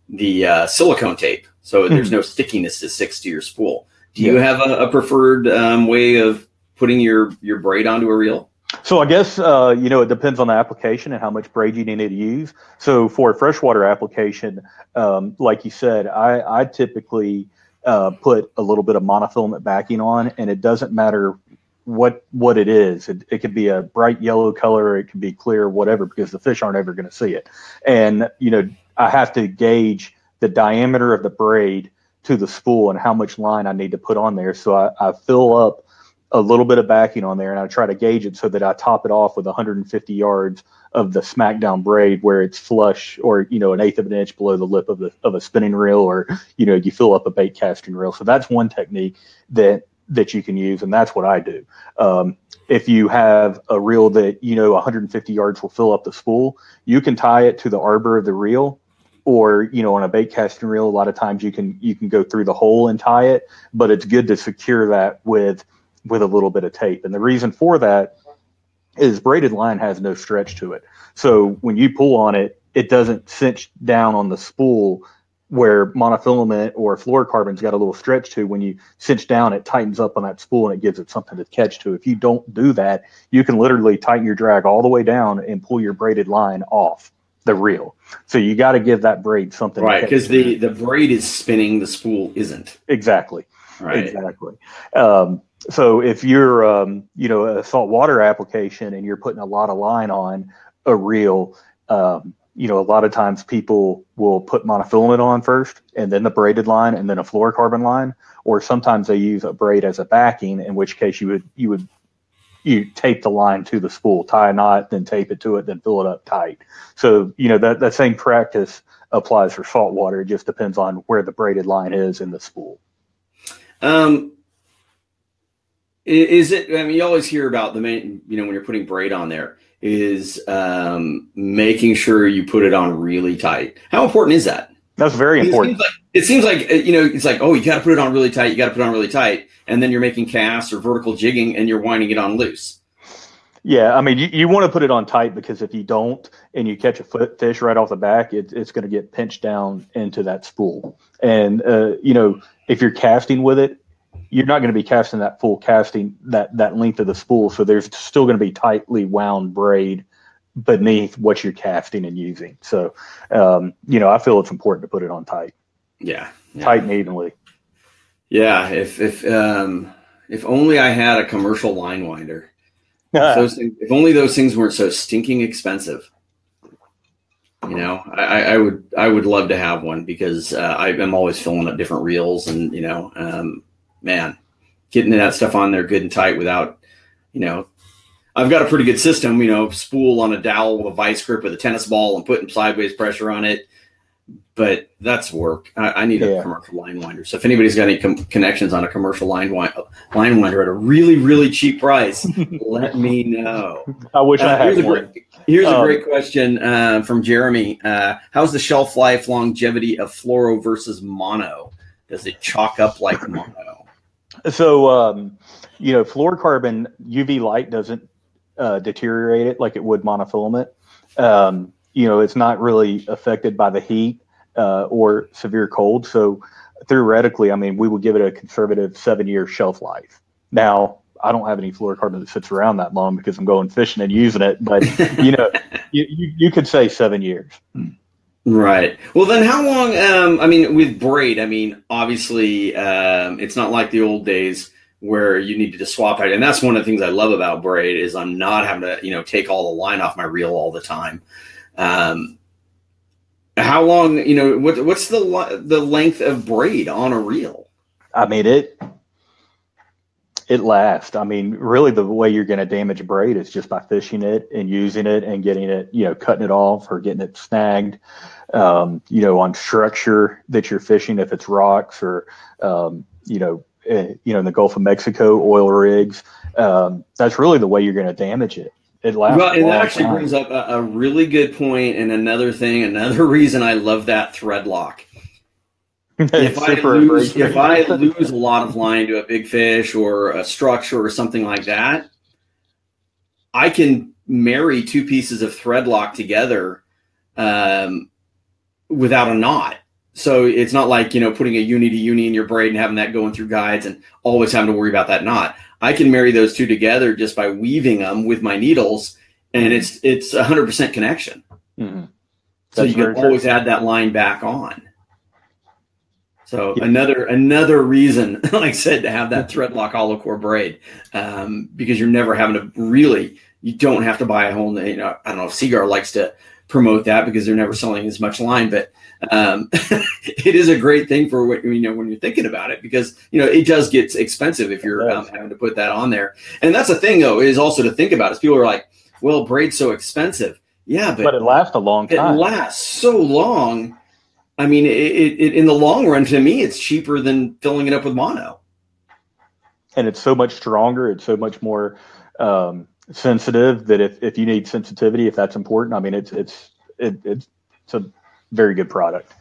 the uh, silicone tape, so there's no stickiness to sticks to your spool. Do you have a, a preferred um, way of putting your your braid onto a reel? So I guess uh, you know it depends on the application and how much braid you need to use. So for a freshwater application, um, like you said, I, I typically uh, put a little bit of monofilament backing on, and it doesn't matter what what it is. It, it could be a bright yellow color, it could be clear, whatever, because the fish aren't ever going to see it. And you know I have to gauge the diameter of the braid to the spool and how much line I need to put on there. So I, I fill up a little bit of backing on there and I try to gauge it so that I top it off with 150 yards of the smackdown braid where it's flush or you know an eighth of an inch below the lip of the of a spinning reel or you know you fill up a bait casting reel. So that's one technique that that you can use and that's what I do. Um, if you have a reel that you know 150 yards will fill up the spool, you can tie it to the arbor of the reel or you know on a bait casting reel a lot of times you can you can go through the hole and tie it but it's good to secure that with with a little bit of tape. And the reason for that is braided line has no stretch to it. So when you pull on it, it doesn't cinch down on the spool where monofilament or fluorocarbon's got a little stretch to. When you cinch down, it tightens up on that spool and it gives it something to catch to. If you don't do that, you can literally tighten your drag all the way down and pull your braided line off the reel. So you got to give that braid something. to Right, because the the braid is spinning, the spool isn't. exactly. Right. Exactly. Um, so if you're, um, you know, a saltwater application and you're putting a lot of line on a reel, um, you know, a lot of times people will put monofilament on first and then the braided line and then a fluorocarbon line, or sometimes they use a braid as a backing, in which case you would, you would, you tape the line to the spool, tie a knot, then tape it to it, then fill it up tight. So, you know, that, that same practice applies for saltwater. It just depends on where the braided line is in the spool. Um, is it? I mean, you always hear about the main. You know, when you're putting braid on there, is um, making sure you put it on really tight. How important is that? That's very important. It seems like, it seems like uh, you know, it's like, oh, you got to put it on really tight. You got to put it on really tight, and then you're making casts or vertical jigging, and you're winding it on loose. Yeah, I mean, you, you want to put it on tight because if you don't and you catch a foot fish right off the back, it, it's going to get pinched down into that spool. And, uh, you know, if you're casting with it, you're not going to be casting that full casting, that, that length of the spool. So there's still going to be tightly wound braid beneath what you're casting and using. So, um, you know, I feel it's important to put it on tight. Yeah. yeah. Tight and evenly. Yeah. If, if, um, if only I had a commercial line winder if, things, if, only those things weren't so stinking expensive. You know, I, I would I would love to have one because uh, I, am always filling up different reels, and you know, um, man, getting that stuff on there good and tight without, you know, I've got a pretty good system. You know, spool on a dowel with a vice grip with a tennis ball and putting sideways pressure on it but that's work. I, I need yeah. a commercial line winder. So if anybody's got any com- connections on a commercial line line winder at a really really cheap price, let me know. I wish uh, I had here's one. A great, here's um, a great question uh, from Jeremy. Uh, how's the shelf life longevity of fluoro versus mono? Does it chalk up like mono? So um, you know, fluorocarbon UV light doesn't uh, deteriorate it like it would monofilament. Um, you know, it's not really affected by the heat uh, or severe cold. So theoretically, I mean, we would give it a conservative seven year shelf life. Now, I don't have any fluorocarbon that sits around that long because I'm going fishing and using it, but you know, you, you, you, could say seven years. Right. Well, then how long? Um, I mean, with braid, I mean, obviously, um, it's not like the old days where you needed to swap out. And that's one of the things I love about braid is I'm not having to, you know, take all the line off my reel all the time. Um, how long? You know, what what's the the length of braid on a reel? I mean it. It lasts. I mean, really, the way you're going to damage braid is just by fishing it and using it and getting it, you know, cutting it off or getting it snagged. Um, you know, on structure that you're fishing, if it's rocks or, um, you know, eh, you know, in the Gulf of Mexico, oil rigs. Um, that's really the way you're going to damage it it lasts. Well, and that actually time. brings up a, a, really good point and another thing, another reason I love that thread lock. If I lose, if I lose a lot of line to a big fish or a structure or something like that, I can marry two pieces of thread lock together um, without a knot. So it's not like you know putting a uni to uni in your braid and having that going through guides and always having to worry about that knot. I can marry those two together just by weaving them with my needles, and it's it's a hundred percent connection. Mm-hmm. So you can always add that line back on. So yeah. another another reason, like I said, to have that threadlock hollow core braid, um, because you're never having to really, you don't have to buy a whole. You know, I don't know if Seaguar likes to promote that because they're never selling as much line, but um, it is a great thing for what you know when you're thinking about it because you know it does get expensive if you're um, having to put that on there. And that's the thing though is also to think about is people are like, well, braid's so expensive. Yeah, but, but it lasts a long time. It lasts so long. I mean, it, it, in the long run, to me, it's cheaper than filling it up with mono. And it's so much stronger. It's so much more um, sensitive that if, if you need sensitivity, if that's important, I mean, it's it's it, it's it's a very good product.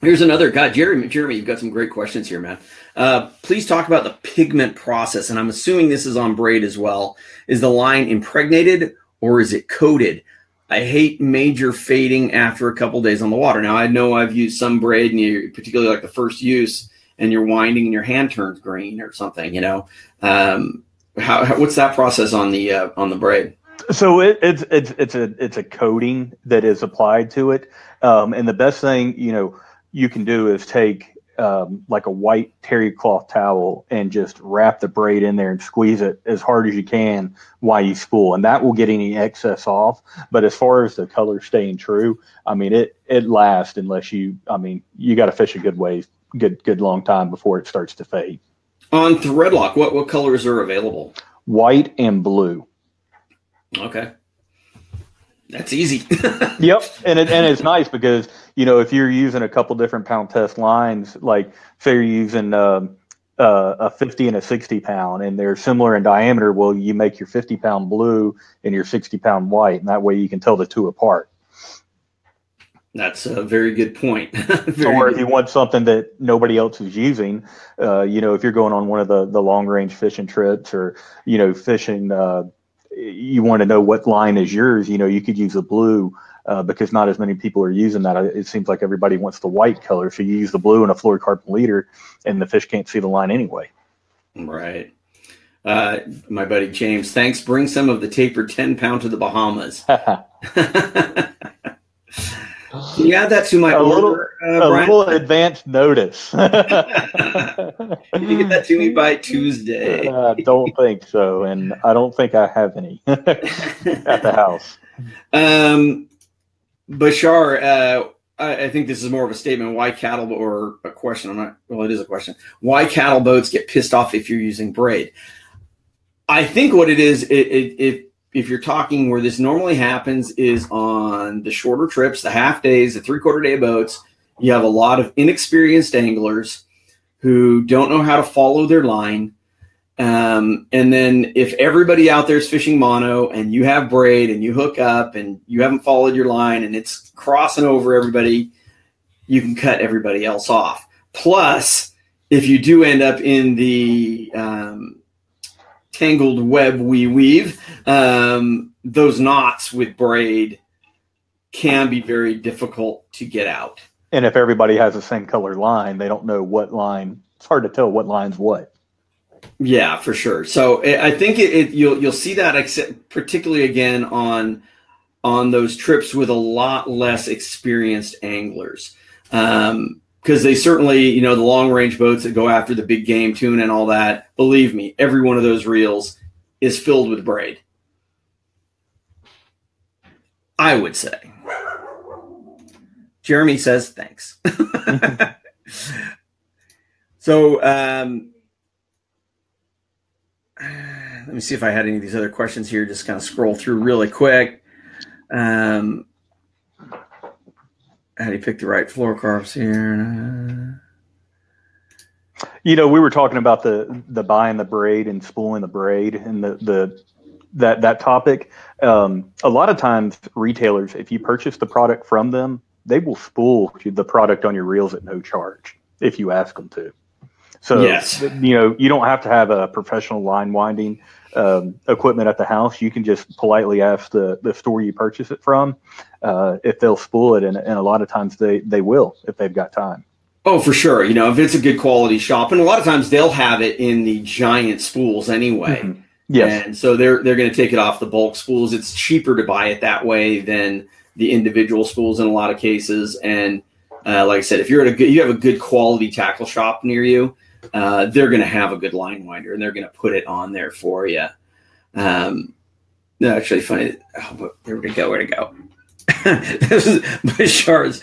Here's another guy, Jeremy. Jeremy, you've got some great questions here, man. Uh, please talk about the pigment process, and I'm assuming this is on braid as well. Is the line impregnated or is it coated? I hate major fading after a couple days on the water. Now I know I've used some braid, and you particularly like the first use, and you're winding and your hand turns green or something. You know, um, how, how, what's that process on the uh, on the braid? So it, it's it's it's a it's a coating that is applied to it, um, and the best thing you know you can do is take um, like a white terry cloth towel and just wrap the braid in there and squeeze it as hard as you can while you spool, and that will get any excess off. But as far as the color staying true, I mean it it lasts unless you I mean you got to fish a good ways, good good long time before it starts to fade. On Threadlock, what what colors are available? White and blue. Okay. That's easy. yep, and it, and it's nice because you know if you're using a couple different pound test lines, like say you're using um, uh, a 50 and a 60 pound, and they're similar in diameter. Well, you make your 50 pound blue and your 60 pound white, and that way you can tell the two apart. That's a very good point. very or if you want something that nobody else is using, uh, you know, if you're going on one of the, the long range fishing trips or, you know, fishing, uh, you want to know what line is yours, you know, you could use a blue uh, because not as many people are using that. It seems like everybody wants the white color. So you use the blue and a fluorocarbon leader and the fish can't see the line anyway. Right. Uh, my buddy James, thanks. Bring some of the tapered 10 pound to the Bahamas. yeah, that's to my a order, little, uh, a little advanced notice. Can you get that to me by Tuesday? I uh, don't think so, and I don't think I have any at the house. Um, Bashar, uh, I, I, think this is more of a statement. Why cattle or a question? I'm not. Well, it is a question. Why cattle boats get pissed off if you're using braid? I think what it is, it if you're talking where this normally happens is on the shorter trips, the half days, the three quarter day boats. You have a lot of inexperienced anglers who don't know how to follow their line. Um, and then if everybody out there is fishing mono and you have braid and you hook up and you haven't followed your line and it's crossing over everybody, you can cut everybody else off. Plus, if you do end up in the um, tangled web we weave, um, those knots with braid can be very difficult to get out. And if everybody has the same color line, they don't know what line. It's hard to tell what line's what. Yeah, for sure. So I think it, it you'll you'll see that particularly again on on those trips with a lot less experienced anglers. Um, because they certainly, you know, the long range boats that go after the big game tune and all that, believe me, every one of those reels is filled with braid. I would say. Jeremy says thanks. so, um, let me see if I had any of these other questions here. Just kind of scroll through really quick. Um, how do you pick the right fluorocarbons here? You know, we were talking about the the buying the braid and spooling the braid and the the that that topic. Um, a lot of times, retailers, if you purchase the product from them, they will spool the product on your reels at no charge if you ask them to. So, yes. you know, you don't have to have a professional line winding um, equipment at the house. You can just politely ask the, the store you purchase it from uh, if they'll spool it, and, and a lot of times they, they will if they've got time. Oh, for sure. You know, if it's a good quality shop, and a lot of times they'll have it in the giant spools anyway. Mm-hmm. Yes. And so they're they're going to take it off the bulk spools. It's cheaper to buy it that way than the individual spools in a lot of cases. And uh, like I said, if you're at a good, you have a good quality tackle shop near you, uh, they're going to have a good line winder and they're going to put it on there for you. Um, no, actually, funny. Oh, there we go. Where to go? this is Bashar's.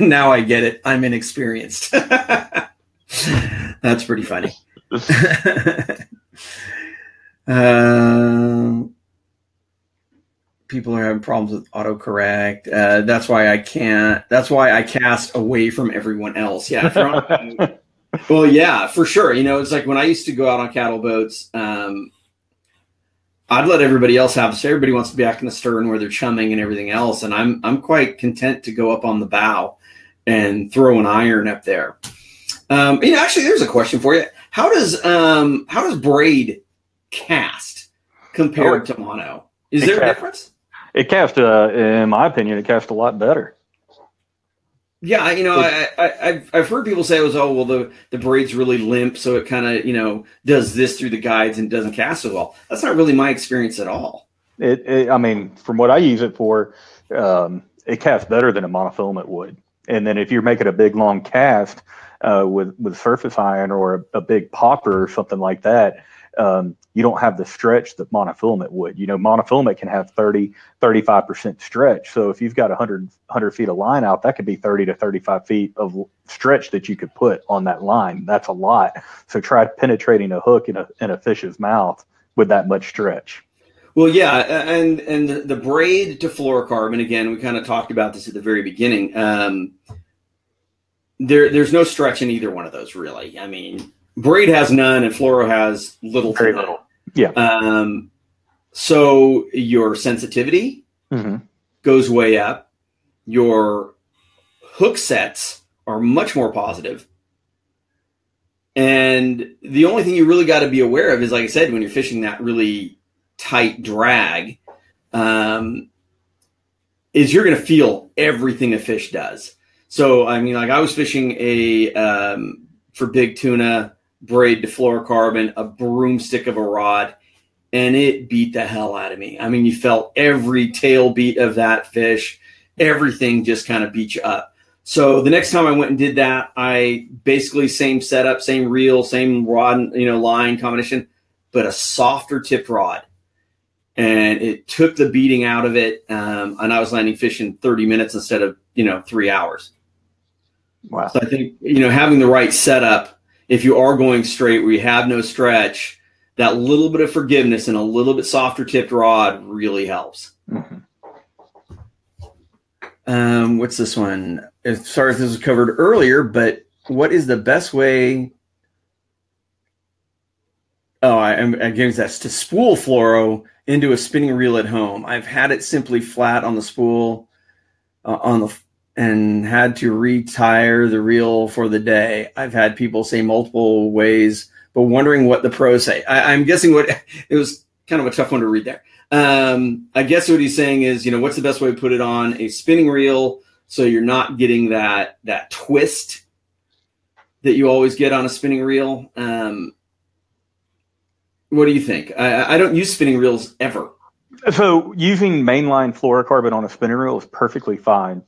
now I get it. I'm inexperienced. That's pretty funny. um, people are having problems with autocorrect. Uh, that's why I can't. That's why I cast away from everyone else. Yeah. well, yeah, for sure. You know, it's like when I used to go out on cattle boats. Um, I'd let everybody else have. So everybody wants to be back in the stern where they're chumming and everything else, and I'm I'm quite content to go up on the bow and throw an iron up there. Um, you know, actually, there's a question for you. How does um, how does braid cast compared oh, to mono? Is there cast, a difference? It cast, uh, in my opinion, it cast a lot better. Yeah, you know, I, I, have I've heard people say it was oh well the the braid's really limp, so it kind of you know does this through the guides and doesn't cast so well. That's not really my experience at all. It, it I mean, from what I use it for, um, it casts better than a monofilament would. And then if you're making a big long cast uh, with with surface iron or a, a big popper or something like that, um, you don't have the stretch that monofilament would. You know, monofilament can have 30, 35% stretch. So if you've got 100, 100 feet of line out, that could be 30 to 35 feet of stretch that you could put on that line. That's a lot. So try penetrating a hook in a, in a fish's mouth with that much stretch. Well, yeah, and and the braid to fluorocarbon again. We kind of talked about this at the very beginning. Um, there, there's no stretch in either one of those, really. I mean, braid has none and fluoro has little Very little. Yeah. Um, so your sensitivity hmm goes way up. Your hook sets are much more positive. And the only thing you really got to be aware of is, like I said, when you're fishing that really tight drag, um, is you're going to feel everything a fish does. So, I mean, like I was fishing a um, for big tuna braid to fluorocarbon, a broomstick of a rod, and it beat the hell out of me. I mean, you felt every tail beat of that fish, everything just kind of beat you up. So the next time I went and did that, I basically same setup, same reel, same rod, you know, line combination, but a softer tipped rod. And it took the beating out of it. Um, and I was landing fish in 30 minutes instead of, you know, three hours. Wow. So I think, you know, having the right setup, if you are going straight where you have no stretch, that little bit of forgiveness and a little bit softer tipped rod really helps. Mhm. Um, what's this one? Sorry if this was covered earlier, but what is the best way? Oh, I, I'm against that to spool fluoro into a spinning reel at home. I've had it simply flat on the spool uh, on the and had to retire the reel for the day. I've had people say multiple ways, but wondering what the pros say. I, I'm guessing what it was kind of a tough one to read there. Um, I guess what he's saying is, you know, what's the best way to put it on a spinning reel so you're not getting that that twist that you always get on a spinning reel. Um, what do you think? I, I don't use spinning reels ever. So using mainline fluorocarbon on a spinning reel is perfectly fine.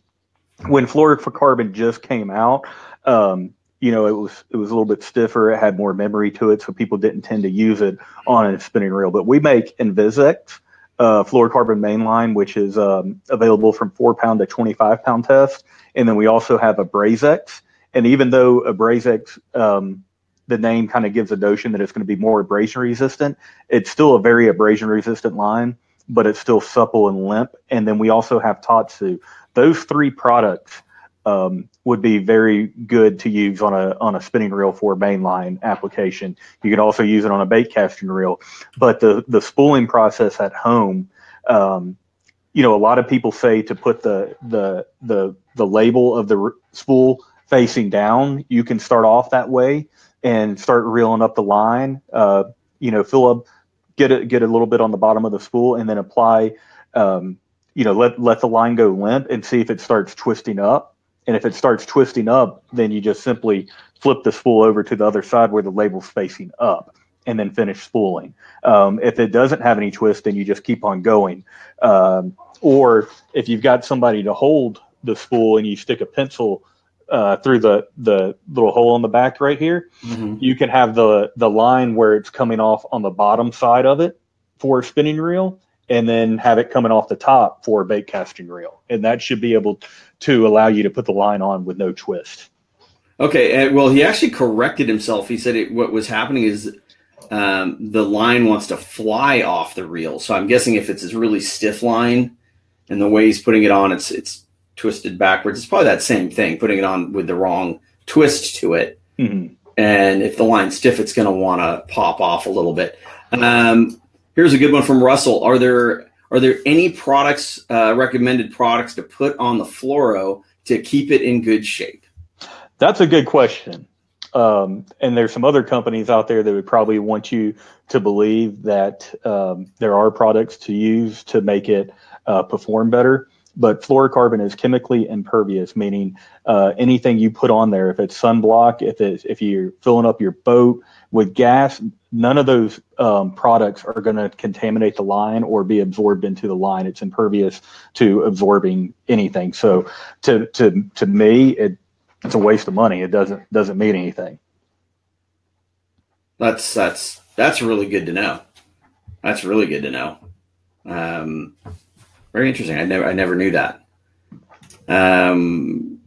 When fluorocarbon just came out, um, you know, it was it was a little bit stiffer. It had more memory to it, so people didn't tend to use it on a spinning reel. But we make InvizX uh, fluorocarbon mainline, which is um, available from four pound to twenty five pound test, and then we also have AbrazX. And even though AbrazX, um, the name kind of gives a notion that it's going to be more abrasion resistant, it's still a very abrasion resistant line, but it's still supple and limp. And then we also have Tatsu. Those three products um, would be very good to use on a on a spinning reel for mainline application. You could also use it on a bait casting reel, but the the spooling process at home, um, you know, a lot of people say to put the the the the label of the spool facing down. You can start off that way and start reeling up the line. Uh, you know, fill up, get it get a little bit on the bottom of the spool, and then apply. Um, you know, let let the line go limp and see if it starts twisting up. And if it starts twisting up, then you just simply flip the spool over to the other side where the label's facing up and then finish spooling. Um, if it doesn't have any twist, then you just keep on going. Um, or if you've got somebody to hold the spool and you stick a pencil uh, through the, the little hole in the back right here, you can have the, the line where it's coming off on the bottom side of it for a spinning reel and then have it coming off the top for a bait casting reel. And that should be able to allow you to put the line on with no twist. Okay, and well, he actually corrected himself. He said it, what was happening is um, the line wants to fly off the reel. So I'm guessing if it's a really stiff line, and the way he's putting it on, it's it's twisted backwards. It's probably that same thing, putting it on with the wrong twist to it. Mhm. And if the line's stiff, it's going to want to pop off a little bit. Um, here's a good one from Russell. Are there are there any products uh, recommended products to put on the fluoro to keep it in good shape? That's a good question. Um, and there's some other companies out there that would probably want you to believe that um, there are products to use to make it uh, perform better. But fluorocarbon is chemically impervious, meaning uh, anything you put on there, if it's sunblock, if it's if you're filling up your boat with gas, none of those um, products are going to contaminate the line or be absorbed into the line. It's impervious to absorbing anything. So, to to to me, it it's a waste of money. It doesn't doesn't mean anything. That's that's that's really good to know. That's really good to know. Um, very interesting. I never I never knew that. Um,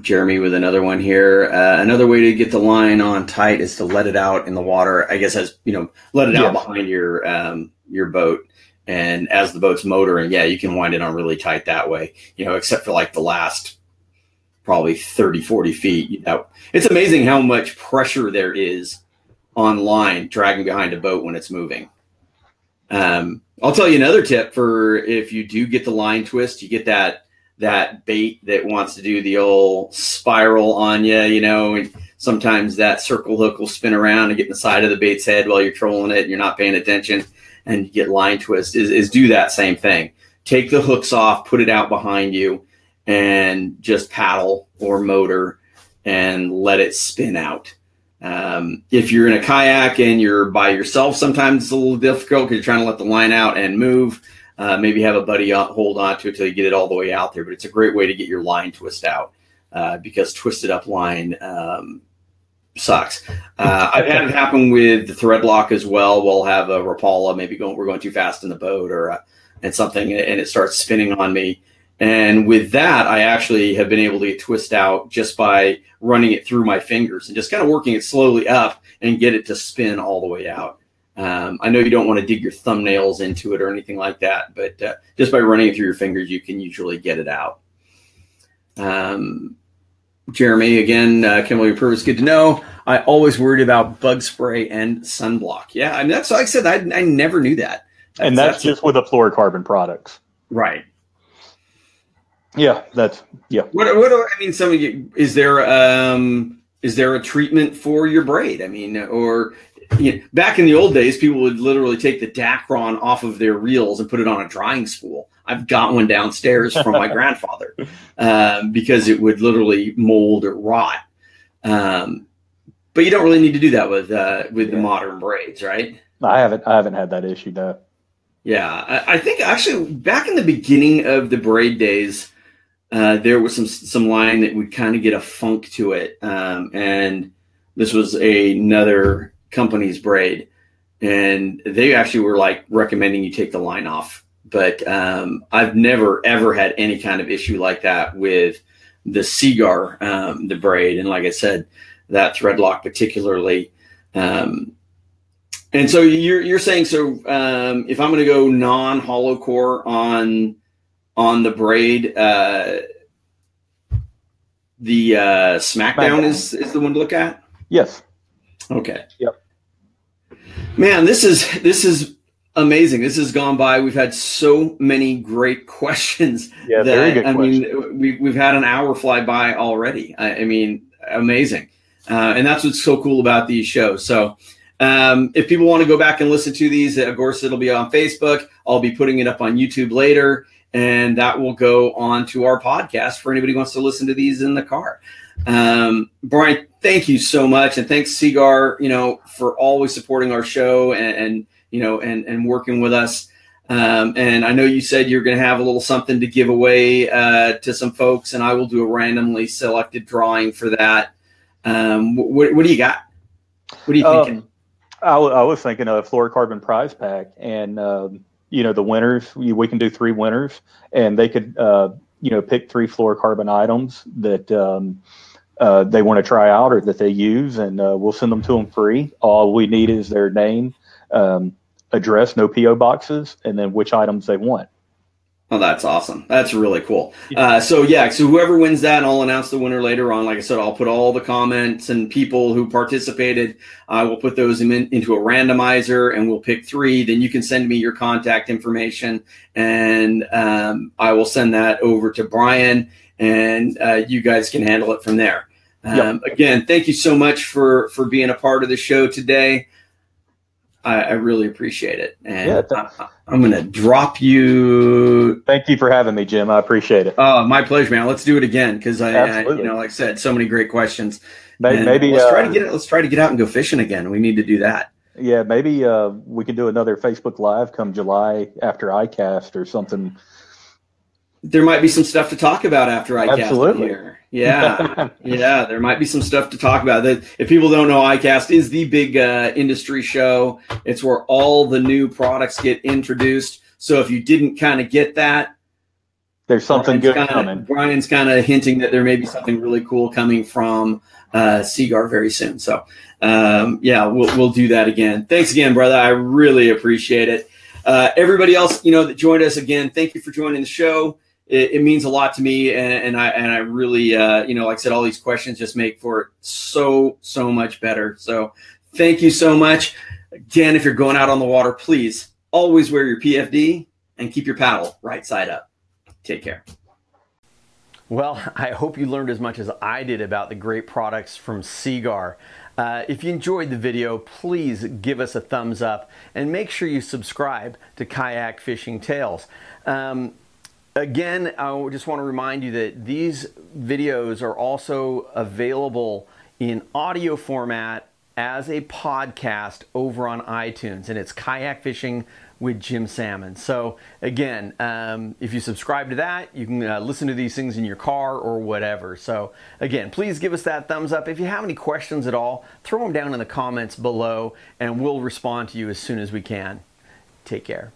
Jeremy with another one here. Uh, another way to get the line on tight is to let it out in the water. I guess as you know, let it out behind your um, your boat, and as the boat's motoring, yeah, you can wind it on really tight that way. You know, except for like the last probably 30, 40 feet. You know, it's amazing how much pressure there is on line dragging behind a boat when it's moving. Um, I'll tell you another tip for if you do get the line twist, you get that that bait that wants to do the old spiral on you, you know, and sometimes that circle hook will spin around and get in the side of the bait's head while you're trolling it and you're not paying attention and you get line twist is, is do that same thing. Take the hooks off, put it out behind you and just paddle or motor and let it spin out. Um, if you're in a kayak and you're by yourself, sometimes it's a little difficult because you're trying to let the line out and move. Uh, maybe have a buddy hold on to it until you get it all the way out there. But it's a great way to get your line twist out uh, because twisted up line um, sucks. Uh, I've had it happen with the thread lock as well. We'll have a Rapala, maybe going we're going too fast in the boat or uh, and something, and it starts spinning on me. And with that, I actually have been able to get twist out just by running it through my fingers and just kind of working it slowly up and get it to spin all the way out. Um, I know you don't want to dig your thumbnails into it or anything like that, but uh, just by running it through your fingers, you can usually get it out. Um, Jeremy, again, uh, Kimberly Purvis, good to know. I always worried about bug spray and sunblock. Yeah, I mean, that's like I said, I, I never knew that. That's, and that's, that's just with the fluorocarbon products. Right. Yeah, that's yeah. What what I mean? Some of you is there um is there a treatment for your braid? I mean, or you know, back in the old days, people would literally take the Dacron off of their reels and put it on a drying spool. I've got one downstairs from my grandfather um, because it would literally mold or rot. Um, but you don't really need to do that with uh, with yeah. the modern braids, right? I haven't I haven't had that issue though. Yeah, I, I think actually back in the beginning of the braid days, uh, there was some some line that would kind of get a funk to it, um, and this was a, another company's braid, and they actually were like recommending you take the line off. But um, I've never ever had any kind of issue like that with the Seaguar, um, the braid, and like I said, that thread lock particularly. Um, and so you're you're saying so um, if I'm going to go non hollow core on on the braid. Uh, the uh, SmackDown, SmackDown is is the one to look at. Yes. Okay. Yep. Man, this is this is amazing. This has gone by. We've had so many great questions. Yeah, that, very good. I mean, we, we've had an hour fly by already. I, I mean, amazing. Uh, and that's what's so cool about these shows. So, um, if people want to go back and listen to these, of course, it'll be on Facebook. I'll be putting it up on YouTube later and that will go on to our podcast for anybody who wants to listen to these in the car. Um, Brian, thank you so much, and thanks Seaguar, you know, for always supporting our show and, and you know and and working with us. Um, and I know you said you're going to have a little something to give away uh, to some folks, and I will do a randomly selected drawing for that. Um, what, what do you got? What are you um, thinking? I, w- I was thinking a fluorocarbon prize pack, and um, you know the winners we can do three winners and they could uh, you know pick three fluorocarbon items that um, uh, they want to try out or that they use and uh, we'll send them to them free. All we need is their name um, address no po boxes and then which items they want Oh, that's awesome. That's really cool. Uh, so yeah, so whoever wins that, I'll announce the winner later on. Like I said, I'll put all the comments and people who participated. I will put those in, into a randomizer, and we'll pick three. Then you can send me your contact information, and um, I will send that over to Brian, and uh, you guys can handle it from there. Um, yep. Again, thank you so much for for being a part of the show today. I, I really appreciate it. And yeah, I, am going to drop you. Thank you for having me, Jim. I appreciate it. Oh, my pleasure, man. Let's do it again because I, I, you know, like I said, so many great questions. Maybe, maybe let's uh, try to uh, get it. Let's try to get out and go fishing again. We need to do that. Yeah, maybe uh, we could do another Facebook Live come July after ICAST or something. There might be some stuff to talk about after ICAST Absolutely. here. Yeah, yeah, there might be some stuff to talk about. That if people don't know, ICAST is the big uh, industry show. It's where all the new products get introduced. So if you didn't kind of get that, there's something Brian's good kinda, coming. Brian's kind of hinting that there may be something really cool coming from uh, Seaguar very soon. So um, yeah, we'll we'll do that again. Thanks again, brother. I really appreciate it. Uh, everybody else, you know, that joined us again, thank you for joining the show it, it, means a lot to me, and, and I and I really, uh, you know, like I said, all these questions just make for it so so much better. So Thank you so much. Again, if you're going out on the water, please always wear your PFD and keep your paddle right side up. Take care. Well, I hope you learned as much as I did about the great products from Seaguar. Uh, if you enjoyed the video, please give us a thumbs up and make sure you subscribe to Kayak Fishing Tales. Um, again, I just want to remind you that these videos are also available in audio format as a podcast over on iTunes, and it's Kayak Fishing with Jim Sammons. So again, um, if you subscribe to that, you can uh, listen to these things in your car or whatever. So again, please give us that thumbs up. If you have any questions at all, throw them down in the comments below, and we'll respond to you as soon as we can. Take care.